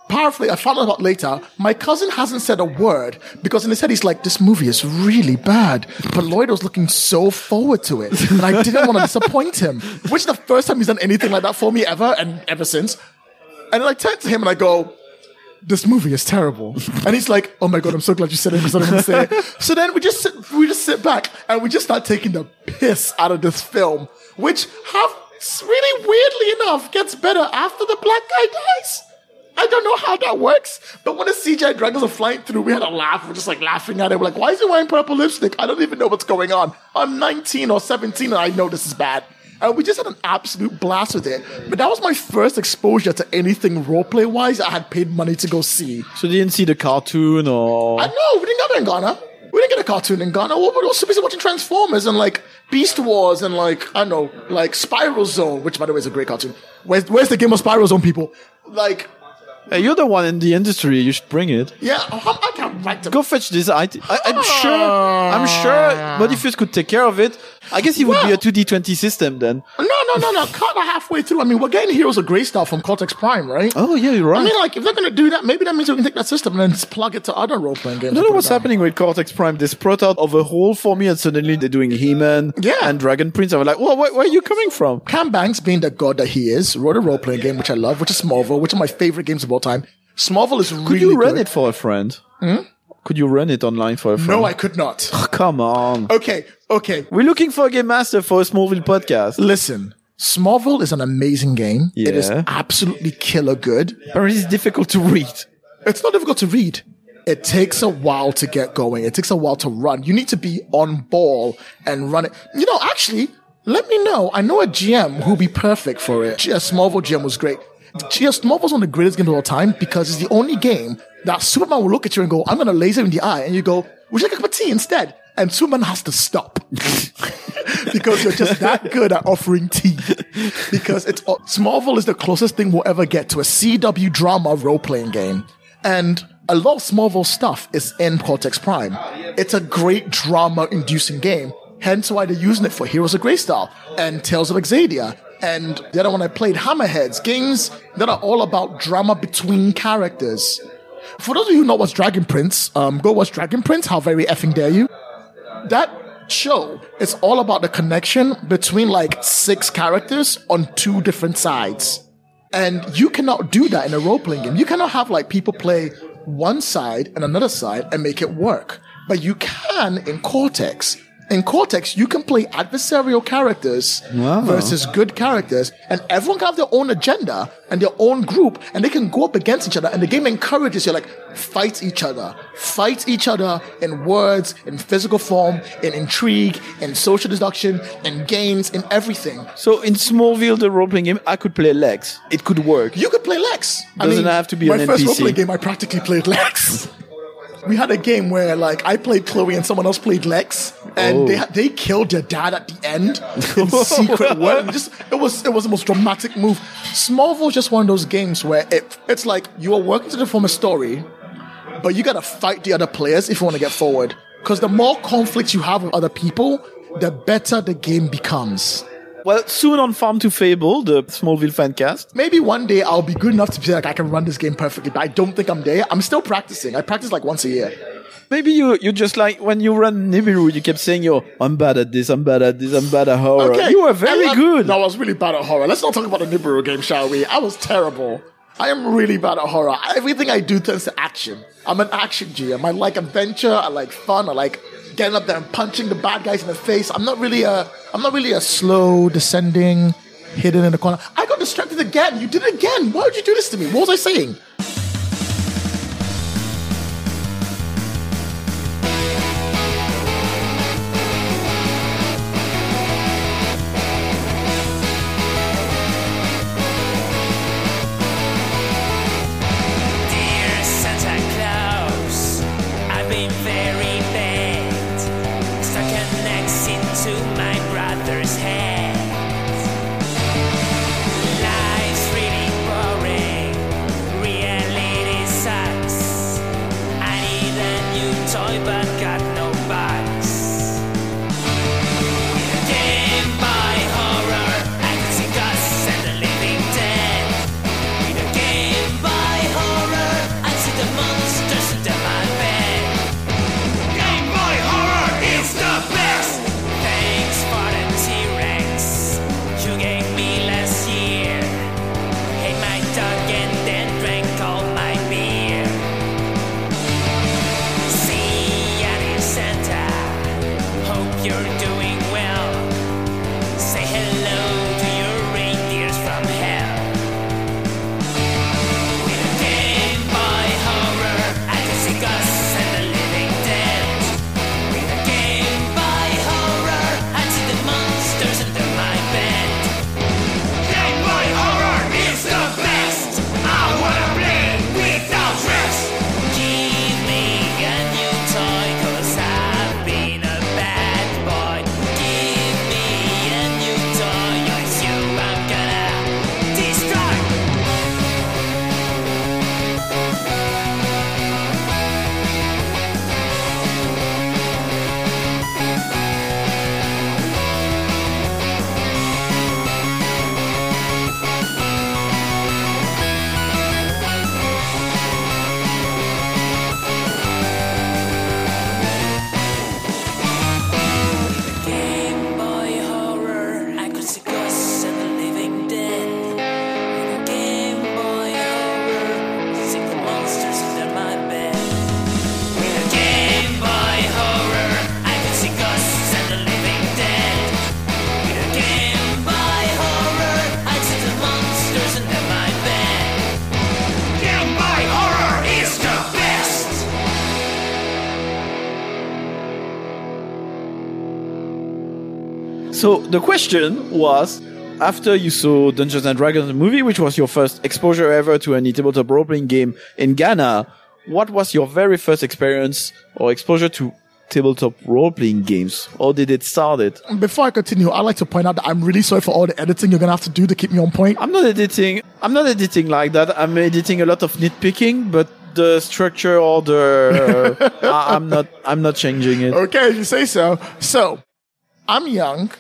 powerfully, I found out later, my cousin hasn't said a word because in his head he's like, "This movie is really bad," but Lloyd was looking so forward to it, and I didn't want to disappoint him. Which is the first time he's done anything like that for me ever, and ever since. And then I turn to him and I go, this movie is terrible. And he's like, oh my God, I'm so glad you said it because I didn't say it. So then we just sit, we just sit back and we just start taking the piss out of this film, which have really weirdly enough gets better after the black guy dies. I don't know how that works, but when the CGI dragons are flying through, we had a laugh. We're just like laughing at it. We're like, why is he wearing purple lipstick? I don't even know what's going on. I'm 19 or 17 and I know this is bad. And we just had an absolute blast with it. But that was my first exposure to anything roleplay wise I had paid money to go see. So you didn't see the cartoon or I know, we didn't get that in Ghana. We didn't get a cartoon in Ghana. We were also busy watching Transformers and like Beast Wars and like, I don't know, like Spiral Zone, which by the way is a great cartoon. Where's, where's the game of Spiral Zone, people? Like, Hey, you're the one in the industry. You should bring it. yeah, I, I can't write them. Go fetch this. I, I, I'm sure. I'm sure. Ah. Modiphius could take care of it. I guess it would be a 2D20 system then. No, no, no, no. Cut halfway through. I mean, we're getting Heroes of Grey stuff from Cortex Prime, right? Oh yeah, you're right. I mean, like, if they're going to do that, maybe that means we can take that system and then just plug it to other role playing games. I don't know what's happening with Cortex Prime. They sprout out of a hole for me, and suddenly they're doing He-Man Yeah. and Dragon Prince. I'm like, well, where, where are you coming from? Cam Banks, being the god that he is, wrote a role playing game, which I love, which is Smallville, which is my favorite games of all time. Smallville is really Could you run good. it for a friend? Hmm? Could you run it online for a friend? No, I could not. Oh, come on. Okay, okay. We're looking for a game master for a Smallville podcast. Listen, Smallville is an amazing game. It is absolutely killer good. But it's difficult to read. It's not difficult to read. It takes a while to get going. It takes a while to run. You need to be on ball and run it. You know, actually, let me know. I know a GM who'll be perfect for it. G- Smallville GM was great. GS Smallville's one of the greatest games of all time because it's the only game that Superman will look at you and go, I'm going to laser in the eye. And you go, would you like a cup of tea instead? And Superman has to stop because you're just that good at offering tea. Because it's uh, Smallville is the closest thing we'll ever get to a CW drama role playing game. And a lot of Smallville stuff is in Cortex Prime. It's a great drama inducing game. Hence why they're using it for Heroes of Greystar and Tales of Xadia. And the other one I played, Hammerheads, games that are all about drama between characters. For those of you who know what's Dragon Prince, um, go watch Dragon Prince. How very effing dare you? that show is all about the connection between like six characters on two different sides. And you cannot do that in a role playing game. You cannot have like people play one side and another side and make it work. But you can in Cortex. In Cortex, you can play adversarial characters Wow. versus good characters, and everyone can have their own agenda and their own group, and they can go up against each other. And the game encourages you, like, fight each other, fight each other in words, in physical form, in intrigue, in social deduction, in games, in everything. So in Smallville, the role playing game, I could play Lex. It could work. You could play Lex. It doesn't have to be my an first NPC. role-playing game. I practically played Lex. we had a game where like I played Chloe and someone else played Lex, and Oh. they they killed their dad at the end in secret work. Just it was it was the most dramatic move. Smallville is just one of those games where it it's like you are working to form a story, but you gotta fight the other players if you want to get forward. Because the more conflicts you have with other people, the better the game becomes. Well, soon on Farm to Fable, the Smallville fancast. Maybe one day I'll be good enough to be like I can run this game perfectly, but I don't think I'm there. I'm still practicing. I practice like once a year. Maybe you you just like when you run Nibiru, you kept saying, "Yo, I'm bad at this, I'm bad at this, I'm bad at horror." You were very I- I- good. No, I was really bad at horror. Let's not talk about the Nibiru game, shall we? I was terrible. I am really bad at horror. Everything I do turns to action. I'm an action GM. I like adventure. I like fun. I like getting up there and punching the bad guys in the face. I'm not really a. I'm not really a slow descending, hidden in the corner. I got distracted again. You did it again. Why would you do this to me? What was I saying? So the question was, after you saw Dungeons and Dragons movie, which was your first exposure ever to any tabletop role-playing game in Ghana, what was your very first experience or exposure to tabletop role-playing games? Or did it start it? Before I continue, I'd like to point out that I'm really sorry for all the editing you're gonna have to do to keep me on point. I'm not editing. I'm not editing like that. I'm editing a lot of nitpicking, but the structure or the I- I'm not. I'm not changing it. Okay, you say so. So, I'm young.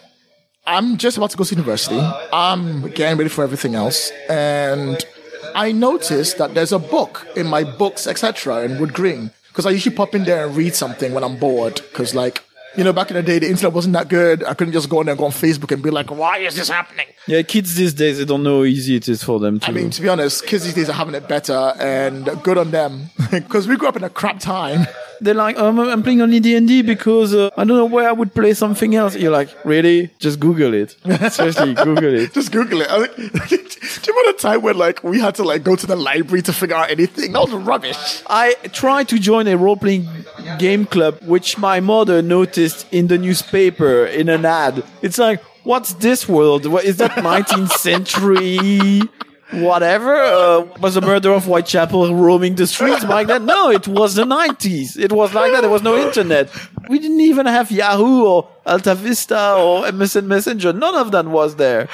I'm just about to go to university. I'm getting ready for everything else, and I noticed that there's a book in my books, etc., in Wood Green. Because I usually pop in there and read something when I'm bored. Because, like, you know, back in the day, the internet wasn't that good. I couldn't just go in there and go on Facebook and be like, "Why is this happening?" Yeah, kids these days they don't know how easy it is for them to. I mean, to be honest, kids these days are having it better, and good on them. Because we grew up in a crap time. They're like, um, I'm playing only D and D because uh, I don't know where I would play something else. You're like, really? Just Google it. Seriously, Google it. Just Google it. I do you remember the time when like we had to like go to the library to figure out anything? That was rubbish. I tried to join a role playing game club, which my mother noticed in the newspaper in an ad. It's like, what's this world? What is that 19th century? Whatever uh, was a murder of Whitechapel roaming the streets back then? No, it was the 90s. It was like that. There was no internet. We didn't even have Yahoo or Alta Vista or MSN Messenger. None of that was there.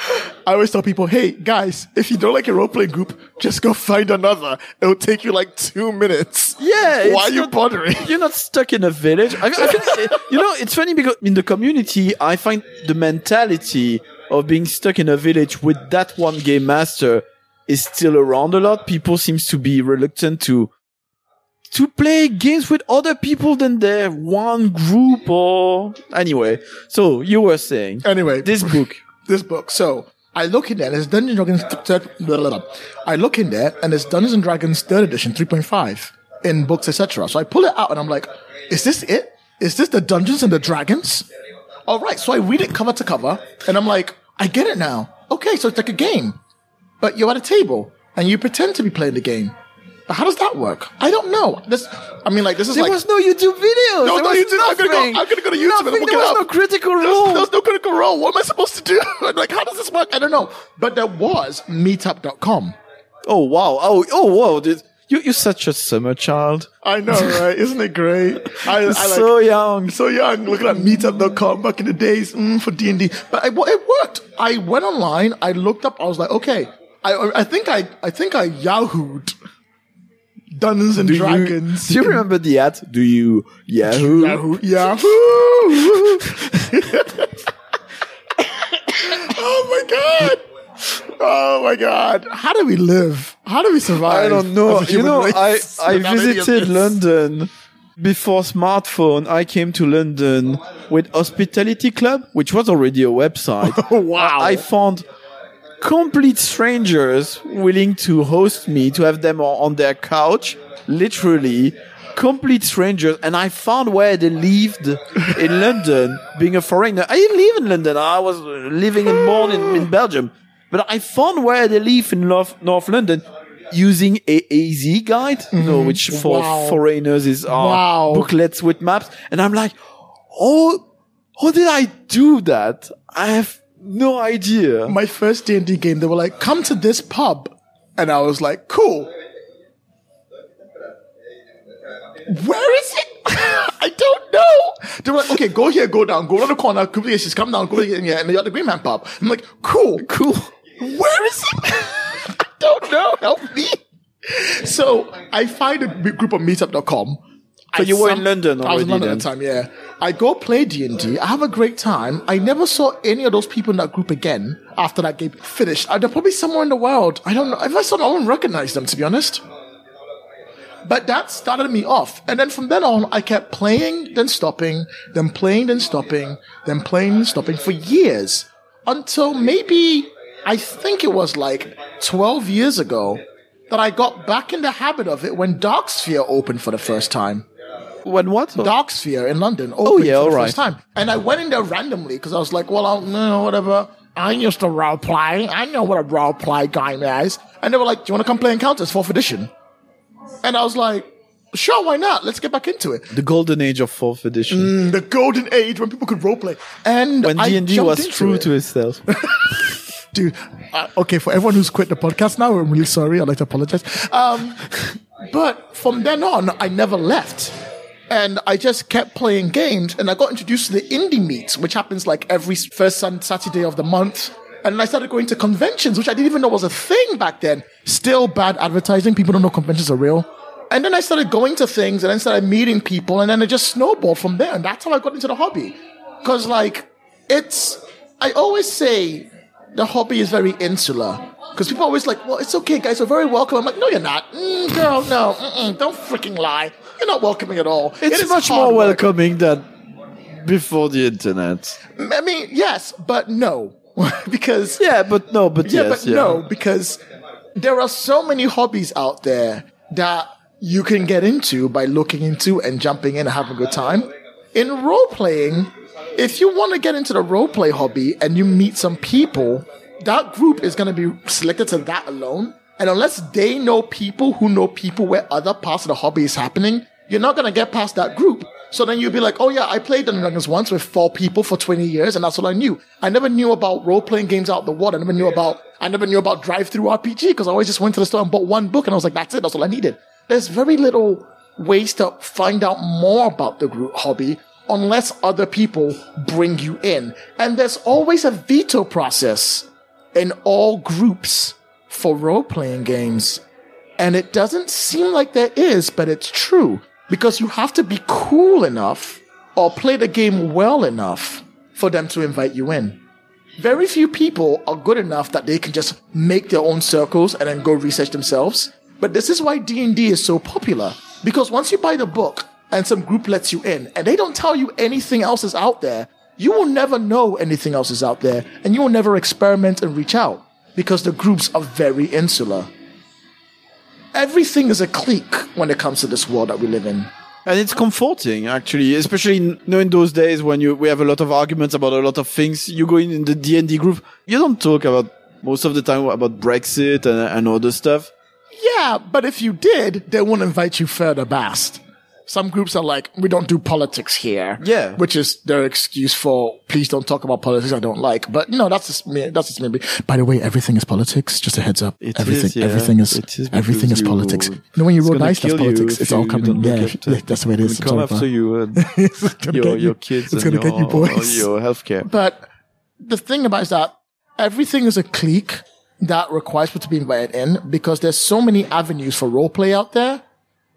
I always tell people, hey guys, if you don't like a role playing group, just go find another. It'll take you like two minutes. Yeah. Why are you not- bothering? You're not stuck in a village. I, I you know, it's funny because in the community, I find the mentality of being stuck in a village with that one game master is still around a lot. People seems to be reluctant to to play games with other people than their one group or anyway. So you were saying Anyway, this book. this book. So I look in there, it's Dungeons and Dragons third. Blah, blah, blah. I look in there, and it's Dungeons and Dragons third edition, three point five in books, etc. So I pull it out, and I'm like, "Is this it? Is this the Dungeons and the Dragons?" All right. So I read it cover to cover, and I'm like, "I get it now. Okay, so it's like a game, but you're at a table and you pretend to be playing the game." But how does that work? I don't know. This, I mean, like this is like, There like was no YouTube videos. No, there no, was you did- I'm gonna go- I'm gonna go to YouTube and look There it was up. no critical role. there's no critical role. What am I supposed to do? I'm like, how does this work? I don't know. But there was meetup.com. Oh wow! Oh oh wow! This- You you're such a summer child. I know, right? Isn't it great? I, I like, so young. so young. Looking at meetup.com back in the days mm, for D&D. But it, it worked. I went online. I looked up. I was like, okay. I, I think I, I think I Yahooed Dungeons and Do you, Dragons. do you remember the ad? Do you Yahoo? Yahoo! Yahoo! oh my god! Oh my god! How do we live? How do we survive? I don't know. You know, I race I visited? London before smartphone. I came to London with Hospitality Club, which was already a website. Wow. I found complete strangers willing to host me to have them on their couch, literally complete strangers. And I found where they lived in London, being a foreigner. I didn't live in London. I was living and born in, in Belgium, but I found where they live in North, North London. Using a AZ guide, you know, which for Wow. foreigners is uh, Wow. booklets with maps, and I'm like, oh, how did I do that? I have no idea. my first D&D game, they were like, come to this pub. And I was like, cool. Where is it? I don't know. They were like, okay, go here, go down, go to the corner, quickly, just come down, go here, and you're at the Green Man pub. I'm like, cool. Cool. Where is it? I don't know. Help me. So I find a group of meetup.com. So I you were in London I was already in London then? at the time, yeah. I go play D&D. I have a great time. I never saw any of those people in that group again after that game finished. Uh, They're probably somewhere in the world. I don't know. If I saw them, I wouldn't recognize them, to be honest. But that started me off. And then from then on, I kept playing, then stopping, then playing, then stopping, then playing, and stopping for years. Until maybe, I think it was like 12 years ago that I got back in the habit of it when Darksphere opened for the first time. When what? Darksphere in London opened Oh, yeah, for the alright. first time. And I went in there randomly because I was like, well, I'll, no, whatever. I used to role play. I know what a role play game is. And they were like, do you want to come play Encounters 4th edition? And I was like, sure, why not? Let's get back into it. the golden age of fourth edition. Mm, the golden age when people could roleplay. And when D and D was true it. to itself. dude. Uh, okay, for everyone who's quit the podcast now, I'm really sorry. I'd like to apologize. Um, but from then on, I never left. And I just kept playing games, and I got introduced to the indie meets, which happens like every first Saturday of the month. And I started going to conventions, which I didn't even know was a thing back then. Still bad advertising. People don't know conventions are real. And then I started going to things, and then started meeting people, and then it just snowballed from there. And that's how I got into the hobby. Cause like, it's, I always say the hobby is very insular. Because people are always like, well, it's okay, guys, we're very welcome. I'm like, no, you're not. Mm, girl, no, mm-mm, don't freaking lie. You're not welcoming at all. It's is much more work. welcoming than before the internet. I mean, yes, but no. because, Yeah, but no, but yeah, yes, but yeah. no, because there are so many hobbies out there that you can get into by looking into and jumping in and having a good time. In role playing, if you want to get into the role play hobby and you meet some people, that group is going to be selected to that alone. And unless they know people who know people where other parts of the hobby is happening, you're not going to get past that group. So then you'll be like, oh yeah, I played Dungeons Dragons once with four people for 20 years and that's all I knew. I never knew about role playing games out the water. I never knew about, I never knew about drive through RPG because I always just went to the store and bought one book and I was like, that's it. That's all I needed. There's very little ways to find out more about the group hobby unless other people bring you in. And there's always a veto process in all groups for role playing games. And it doesn't seem like there is, but it's true because you have to be cool enough or play the game well enough for them to invite you in. Very few people are good enough that they can just make their own circles and then go research themselves. But this is why D&D is so popular because once you buy the book and some group lets you in and they don't tell you anything else is out there, you will never know anything else is out there and you will never experiment and reach out because the groups are very insular. Everything is a clique when it comes to this world that we live in. And it's comforting, actually, especially in, you know, in those days when you, we have a lot of arguments about a lot of things. You go in, in the D&D group, you don't talk about most of the time about Brexit and, and other stuff. Yeah, but if you did, they won't invite you further past. Some groups are like, we don't do politics here. Yeah. Which is their excuse for, please don't talk about politics I don't like. But, you know, that's just me, that's just maybe. By the way, everything is politics. Just a heads up. It everything, is, yeah. everything is, everything is politics. You know, when you roll dice, that's politics. It's all coming. Yeah, yeah, that's the way it is. Come after you and your, get your kids It's and gonna your, get you, boys. your healthcare. But the thing about it is that everything is a clique that requires people to be invited in because there's so many avenues for role play out there.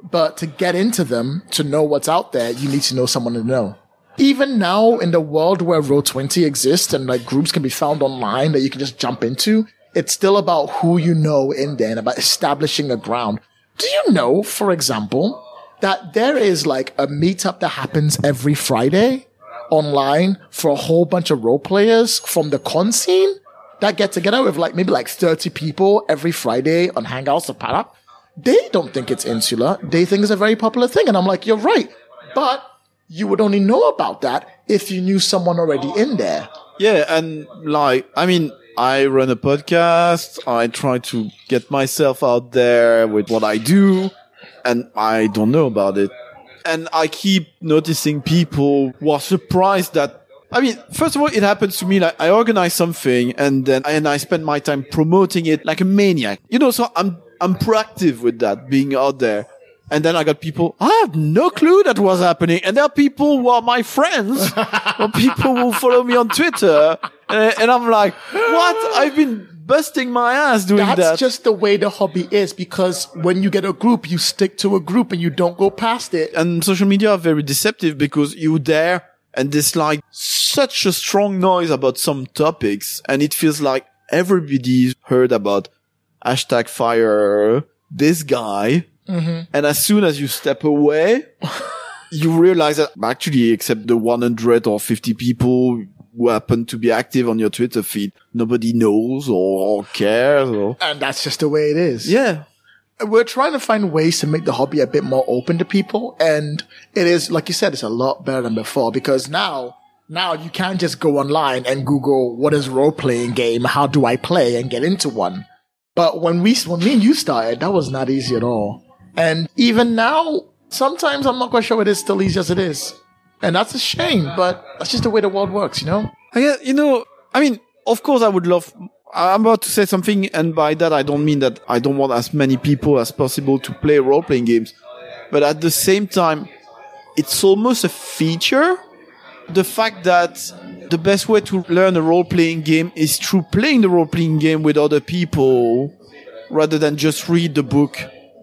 But to get into them, to know what's out there, you need to know someone to know. Even now in the world where Roll20 exists and like groups can be found online that you can just jump into, it's still about who you know in there and about establishing a ground. Do you know, for example, that there is like a meetup that happens every Friday online for a whole bunch of role players from the con scene that get together with like maybe like 30 people every Friday on Hangouts or Padap. They don't think it's insular. They think it's a very popular thing. And I'm like, you're right. But you would only know about that if you knew someone already in there. Yeah, and like, I mean, I run a podcast. I try to get myself out there with what I do, and I don't know about it. And I keep noticing people who are surprised that. I mean, first of all, it happens to me like I organize something and then and I spend my time promoting it like a maniac. You know, so I'm I'm proactive with that, being out there. And then I got people, I have no clue that was happening. And there are people who are my friends or people who follow me on Twitter. And, and I'm like, what? I've been busting my ass doing That's that. just the way the hobby is because when you get a group, you stick to a group and you don't go past it. and social media are very deceptive because you there and there's like such a strong noise about some topics and it feels like everybody's heard about hashtag fire this guy. Mm-hmm. And as soon as you step away, you realize that actually, except the 100 or 50 people who happen to be active on your Twitter feed, nobody knows or, or cares or, And that's just the way it is. yeah. we're trying to find ways to make the hobby a bit more open to people. And it is, like you said, it's a lot better than before because now, now you can't just go online and Google what is role playing game? How do I play and get into one? But when we, when me and you started, that was not easy at all. And even now, sometimes I'm not quite sure it is still easy as it is. And that's a shame, but that's just the way the world works, you know? I guess, you know, I mean, of course I would love, I'm about to say something and by that I don't mean that I don't want as many people as possible to play role playing games. But at the same time, it's almost a feature. The fact that the best way to learn a role playing game is through playing the role playing game with other people rather than just read the book.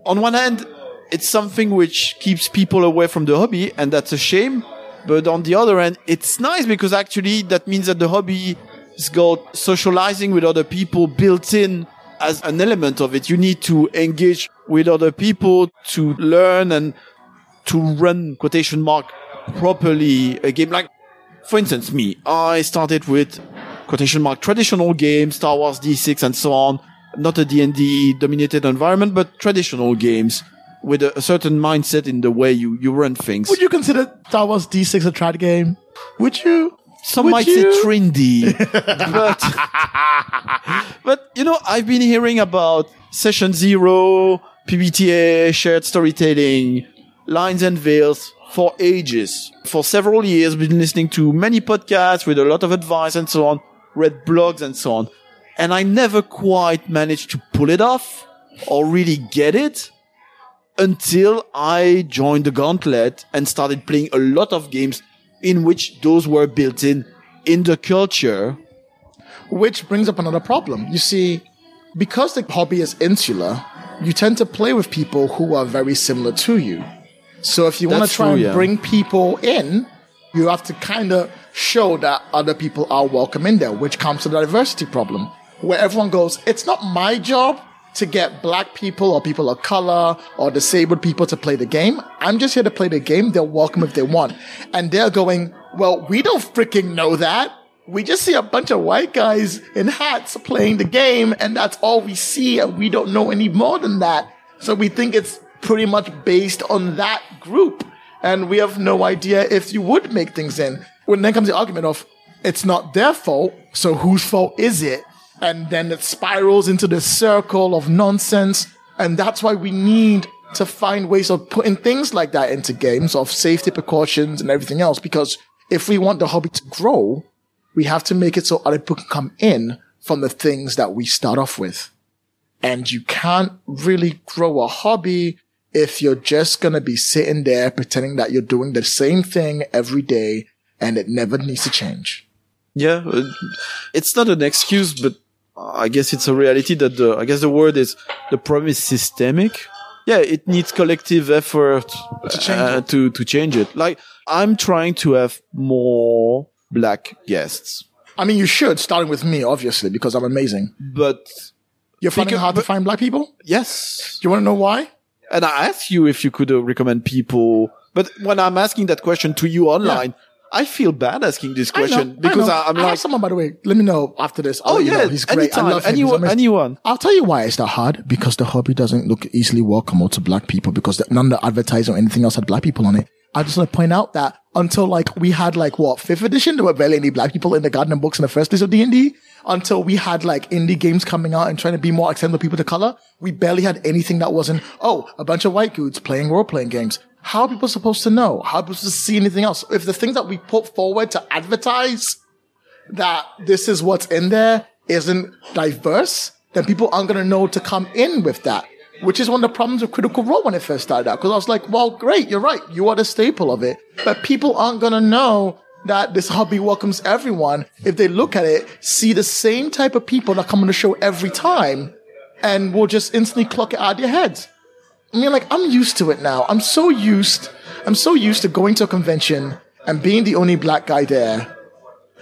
On one hand, it's something which keeps people away from the hobby and that's a shame. But on the other hand, it's nice because actually that means that the hobby has got socializing with other people built in as an element of it. You need to engage with other people to learn and to run quotation mark properly a game. Like, for instance, me, I started with quotation mark traditional games, Star Wars D6 and so on. Not a D&D dominated environment, but traditional games. with a, a certain mindset in the way you, you run things. Would you consider Star Wars D6 a trad game? Would you? Some Would might you? say trendy, but but you know I've been hearing about Session Zero, PBTA, shared storytelling, lines and veils for ages. For several years, been listening to many podcasts with a lot of advice and so on, read blogs and so on, and I never quite managed to pull it off or really get it until I joined the Gauntlet and started playing a lot of games in which those were built in in the culture. Which brings up another problem. You see, because the hobby is insular, you tend to play with people who are very similar to you. So if you want to try true, and yeah. bring people in, you have to kind of show that other people are welcome in there, which comes to the diversity problem, where everyone goes, it's not my job to get black people or people of color or disabled people to play the game. I'm just here to play the game. They're welcome if they want. And they're going, well, we don't freaking know that. We just see a bunch of white guys in hats playing the game, and that's all we see, and we don't know any more than that. So we think it's pretty much based on that group, and we have no idea if you would make things in. When then comes the argument of it's not their fault, so whose fault is it? And then it spirals into this circle of nonsense, and that's why we need to find ways of putting things like that into games of safety precautions and everything else. Because if we want the hobby to grow, we have to make it so other people can come in from the things that we start off with. And you can't really grow a hobby if you're just going to be sitting there pretending that you're doing the same thing every day and it never needs to change. Yeah, uh, it's not an excuse, but I guess it's a reality that the, I guess the word is, the problem is systemic. Yeah, it needs collective effort to change uh, it. to, to change it. Like, I'm trying to have more black guests, I mean, you should, starting with me, obviously, because I'm amazing. but You're finding it hard to find black people? yes. Do you want to know why? And I asked you if you could uh, recommend people, but when I'm asking that question to you online, I feel bad asking this I know, question I because. I, am I have like, someone, by the way. Let me know after this. I'll oh you yeah, know. he's great. I anytime, love him. Anyone, anyone. I'll tell you why it's that hard. Because the hobby doesn't look easily welcome to black people because none of the advertising or anything else had black people on it. I just want to point out that until like we had like what fifth edition, there were barely any black people in the garden books in the first list of D and D. Until we had like indie games coming out and trying to be more accessible to people of color, we barely had anything that wasn't oh a bunch of white dudes playing role playing games. How are people supposed to know? How are people supposed to see anything else? If the things that we put forward to advertise that this is what's in there isn't diverse, then people aren't going to know to come in with that. Which is one of the problems with Critical Role when it first started out. Because I was like, well, great, you're right. You are the staple of it. But people aren't going to know that this hobby welcomes everyone if they look at it, see the same type of people that come on the show every time, and will just instantly clock it out of their heads. I mean, like, I'm used to it now. I'm so used, I'm so used to going to a convention and being the only black guy there.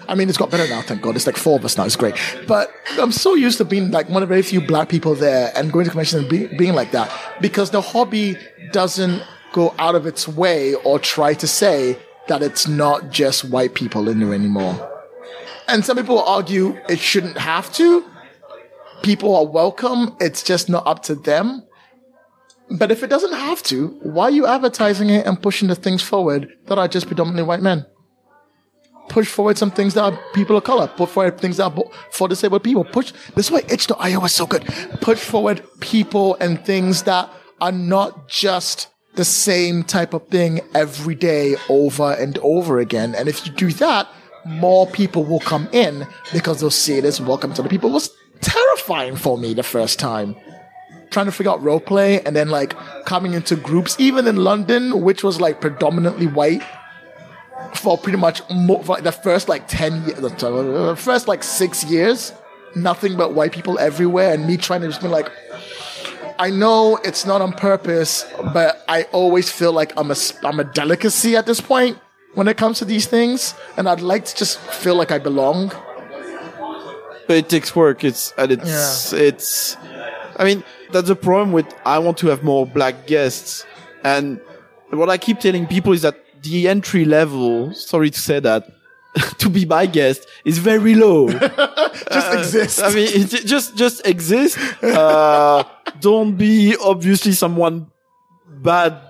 I mean, it's got better now, thank God. It's like four of us now. It's great. But I'm so used to being like one of the very few black people there and going to conventions and be, being like that because the hobby doesn't go out of its way or try to say that it's not just white people in there anymore. And some people argue it shouldn't have to. People are welcome. It's just not up to them. But if it doesn't have to, why are you advertising it and pushing the things forward that are just predominantly white men? Push forward some things that are people of color. Put forward things that are for disabled people. Push. This is why itch.io is so good. Push forward people and things that are not just the same type of thing every day over and over again. And if you do that, more people will come in because they'll see as welcome to the people. It was terrifying for me the first time trying to figure out role play and then like coming into groups, even in London, which was like predominantly white for pretty much mo- for like the first like 10 years, the first like six years, nothing but white people everywhere, and me trying to just be like, I know it's not on purpose, but I always feel like I'm a, I'm a delicacy at this point when it comes to these things, and I'd like to just feel like I belong. But it takes work. It's and it's it's. I mean, that's the problem with. I want to have more black guests, and what I keep telling people is that the entry level. Sorry to say that. to be my guest is very low. Just exist. I mean, it, just just exist. Uh, don't be obviously someone bad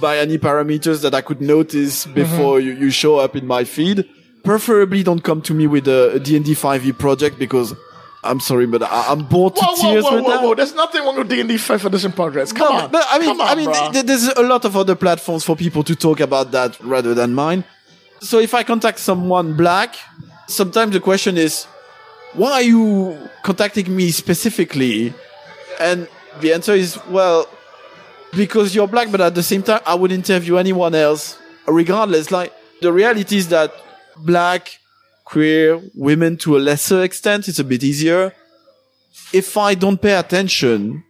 by any parameters that I could notice before you, you show up in my feed. Preferably don't come to me with a, a D&D 5e project because I'm sorry, but I, I'm bored to Whoa, tears whoa, with whoa, that. whoa! There's nothing wrong with D and D Fifth Edition progress. Come No, on, but I mean, on, I mean, bruh. th- there's a lot of other platforms for people to talk about that rather than mine. So if I contact someone black, sometimes the question is, why are you contacting me specifically? And the answer is, well, because you're black, but at the same time, I would interview anyone else, regardless. Like, the reality is that black, queer, women to a lesser extent, it's a bit easier. If I don't pay attention,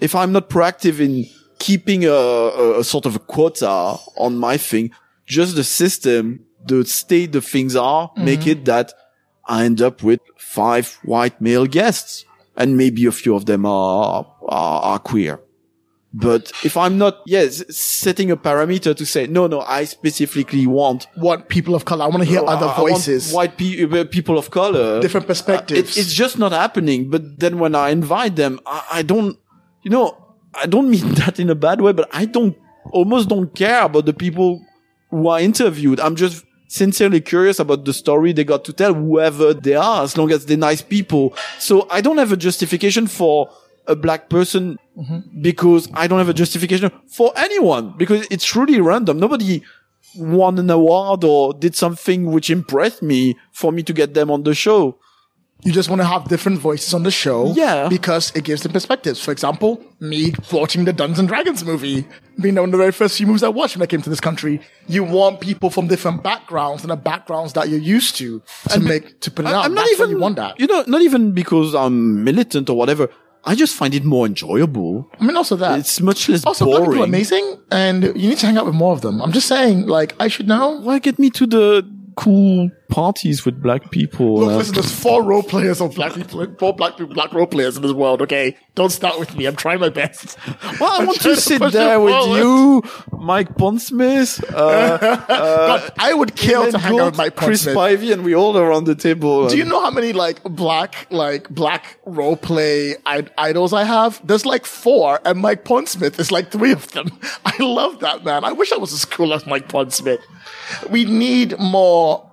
if I'm not proactive in keeping a, a, a sort of a quota on my thing, just the system, the state the things are, mm-hmm. make it that I end up with five white male guests and maybe a few of them are, are, are queer. But if I'm not, yes, setting a parameter to say, no, no, I specifically want want people of color. I want to hear other voices, white pe- uh, people of color, different uh, perspectives. it, it's just not happening. But then when I invite them, I, I don't, you know, I don't mean that in a bad way, but I don't, almost don't care about the people who are interviewed. I'm just sincerely curious about the story they got to tell, whoever they are, as long as they're nice people. So I don't have a justification for a black person mm-hmm. because I don't have a justification for anyone because it's truly random. Nobody won an award or did something which impressed me for me to get them on the show. you just want to have different voices on the show. Yeah. Because it gives them perspectives. For example, me watching the Dungeons and Dragons movie, being one of the very first few movies I watched when I came to this country. You want people from different backgrounds and the backgrounds that you're used to to make, to put it I- out. I'm not That's why even, you want that. you know, not even because I'm militant or whatever. I just find it more enjoyable. I mean, also that. It's much less also, black people are amazing and you need to hang out with more of them. I'm just saying, like, I should know. Why get me to the cool parties with black people? Look, Uh, listen, there's four role players of black people, four black people, black role players in this world, okay? Don't start with me. I'm trying my best. well, I I'm want trying to sit push there with forward. you, Mike Pondsmith, uh, God, I would kill to hang out Gould, with Mike Chris Pondsmith. Spivey, and we all around the table. Do you know how many like black like black role play I- idols I have? There's like four, and Mike Pondsmith is like three of them. I love that man. I wish I was as cool as Mike Pondsmith. We need more.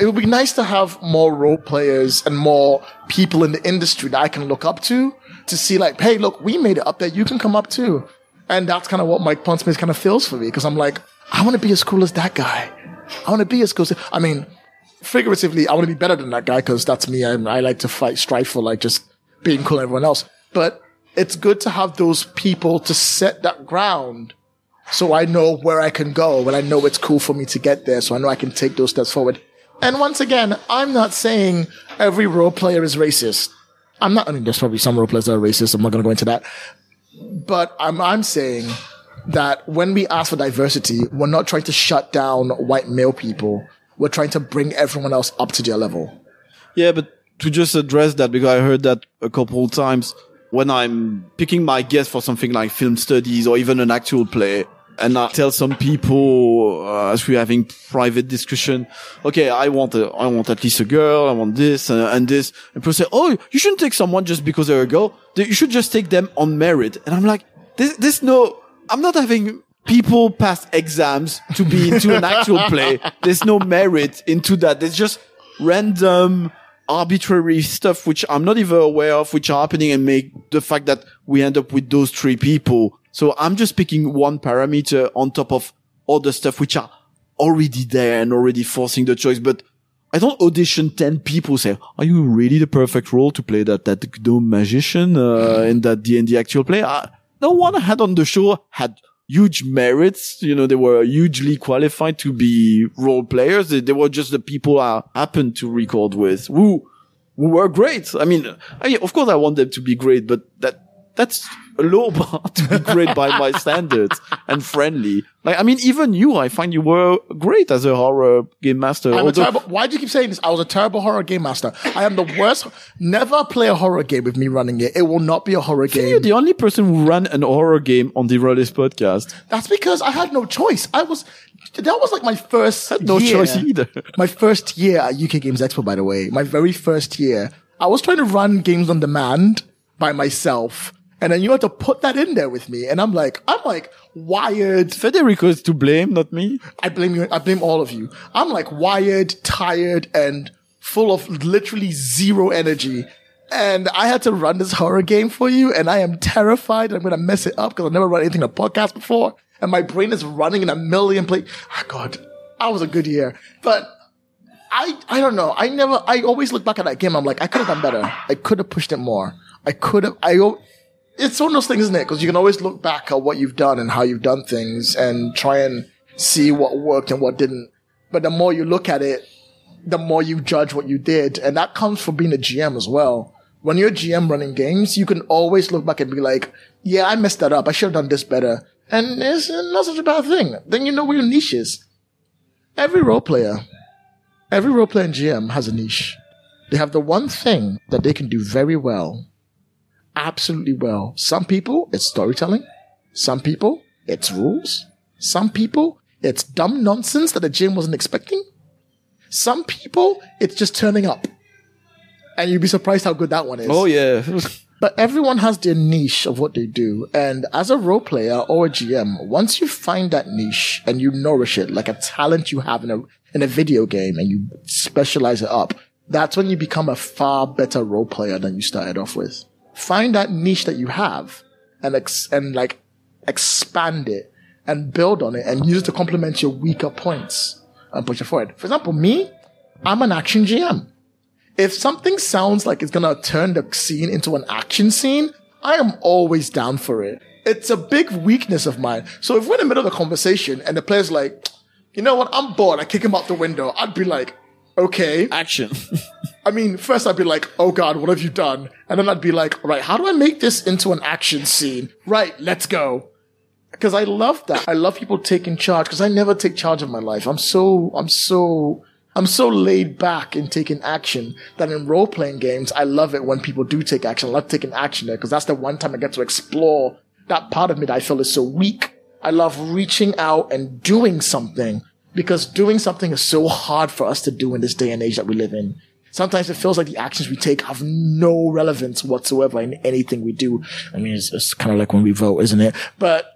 It would be nice to have more role players and more people in the industry that I can look up to to see like, hey, look, we made it up there. You can come up too. And that's kind of what Mike Pondsmith kind of feels for me because I'm like, I want to be as cool as that guy. I want to be as cool. As, I mean, figuratively, I want to be better than that guy because that's me. I, I like to fight, strive for like just being cool than everyone else. But it's good to have those people to set that ground so I know where I can go and I know it's cool for me to get there. So I know I can take those steps forward. And once again, I'm not saying every role player is racist. I'm not, I mean, there's probably some role players that are racist. I'm not going to go into that. But I'm, I'm saying that when we ask for diversity, we're not trying to shut down white male people. We're trying to bring everyone else up to their level. Yeah, but to just address that, because I heard that a couple times when I'm picking my guest for something like film studies or even an actual play, and I tell some people uh, as we're having private discussion, okay, I want a, I want at least a girl, I want this uh, and this, and people say, oh, you shouldn't take someone just because they're a girl. You should just take them on merit. And I'm like, this, this no, I'm not having people pass exams to be into an actual play. There's no merit into that. There's just random arbitrary stuff which I'm not even aware of, which are happening and make the fact that we end up with those three people. So I'm just picking one parameter on top of all the stuff which are already there and already forcing the choice. But I don't audition 10 people say, are you really the perfect role to play that, that gnome magician, uh, in that D&D actual play? I, no one I had on the show had huge merits. You know, they were hugely qualified to be role players. They, they were just the people I happened to record with who, who were great. I mean, I of course I want them to be great, but that, that's a low bar to be great by my standards and friendly. Like, I mean, even you, I find you were great as a horror game master. I'm a terrible, why do you keep saying this? I was a terrible horror game master. I am the worst. Never play a horror game with me running it. It will not be a horror game. you're the only person who ran an horror game on the Rolistes podcast. That's because I had no choice. I was, that was like my first no year. choice either. my first year at UK Games Expo, by the way, my very first year, I was trying to run games on demand by myself. And then you had to put that in there with me. And I'm like, I'm like wired. Federico is to blame, not me. I blame you. I blame all of you. I'm like wired, tired, and full of literally zero energy. And I had to run this horror game for you, and I am terrified I'm gonna mess it up because I've never run anything in a podcast before, and my brain is running in a million places. Oh ah, God, that was a good year, but I I don't know. I never. I always look back at that game. I'm like, I could have done better. I could have pushed it more. I could have. I. It's one of those things, isn't it? Because you can always look back at what you've done and how you've done things, and try and see what worked and what didn't. But the more you look at it, the more you judge what you did. And that comes from being a GM as well. When you're a GM running games, you can always look back and be like, yeah, I messed that up. I should have done this better. And it's not such a bad thing. Then you know where your niche is. Every role player, every role player and GM has a niche. They have the one thing that they can do very well. Absolutely well. Some people, it's storytelling. Some people, it's rules. Some people, it's dumb nonsense that the GM wasn't expecting. Some people, it's just turning up. And you'd be surprised how good that one is. Oh yeah. But everyone has their niche of what they do. And as a role player or a GM, once you find that niche and you nourish it like a talent you have in a, in a video game and you specialize it up, that's when you become a far better role player than you started off with. Find that niche that you have and ex- and like expand it and build on it and use it to complement your weaker points and push it forward. For example, me, I'm an action GM if something sounds like it's gonna turn the scene into an action scene, I am always down for it. It's a big weakness of mine. So if we're in the middle of a conversation and the player's like, you know what, I'm bored, I kick him out the window, I'd be like, okay. Action. I mean, first I'd be like, oh god, what have you done? And then I'd be like, right, how do I make this into an action scene? Right, let's go. Because I love that. I love people taking charge because I never take charge of my life. I'm so, I'm so, I'm so laid back in taking action that in role playing games, I love it when people do take action. I love taking action there because that's the one time I get to explore that part of me that I feel is so weak. I love reaching out and doing something because doing something is so hard for us to do in this day and age that we live in. Sometimes it feels like the actions we take have no relevance whatsoever in anything we do. I mean, it's, it's kind of like when we vote, isn't it? But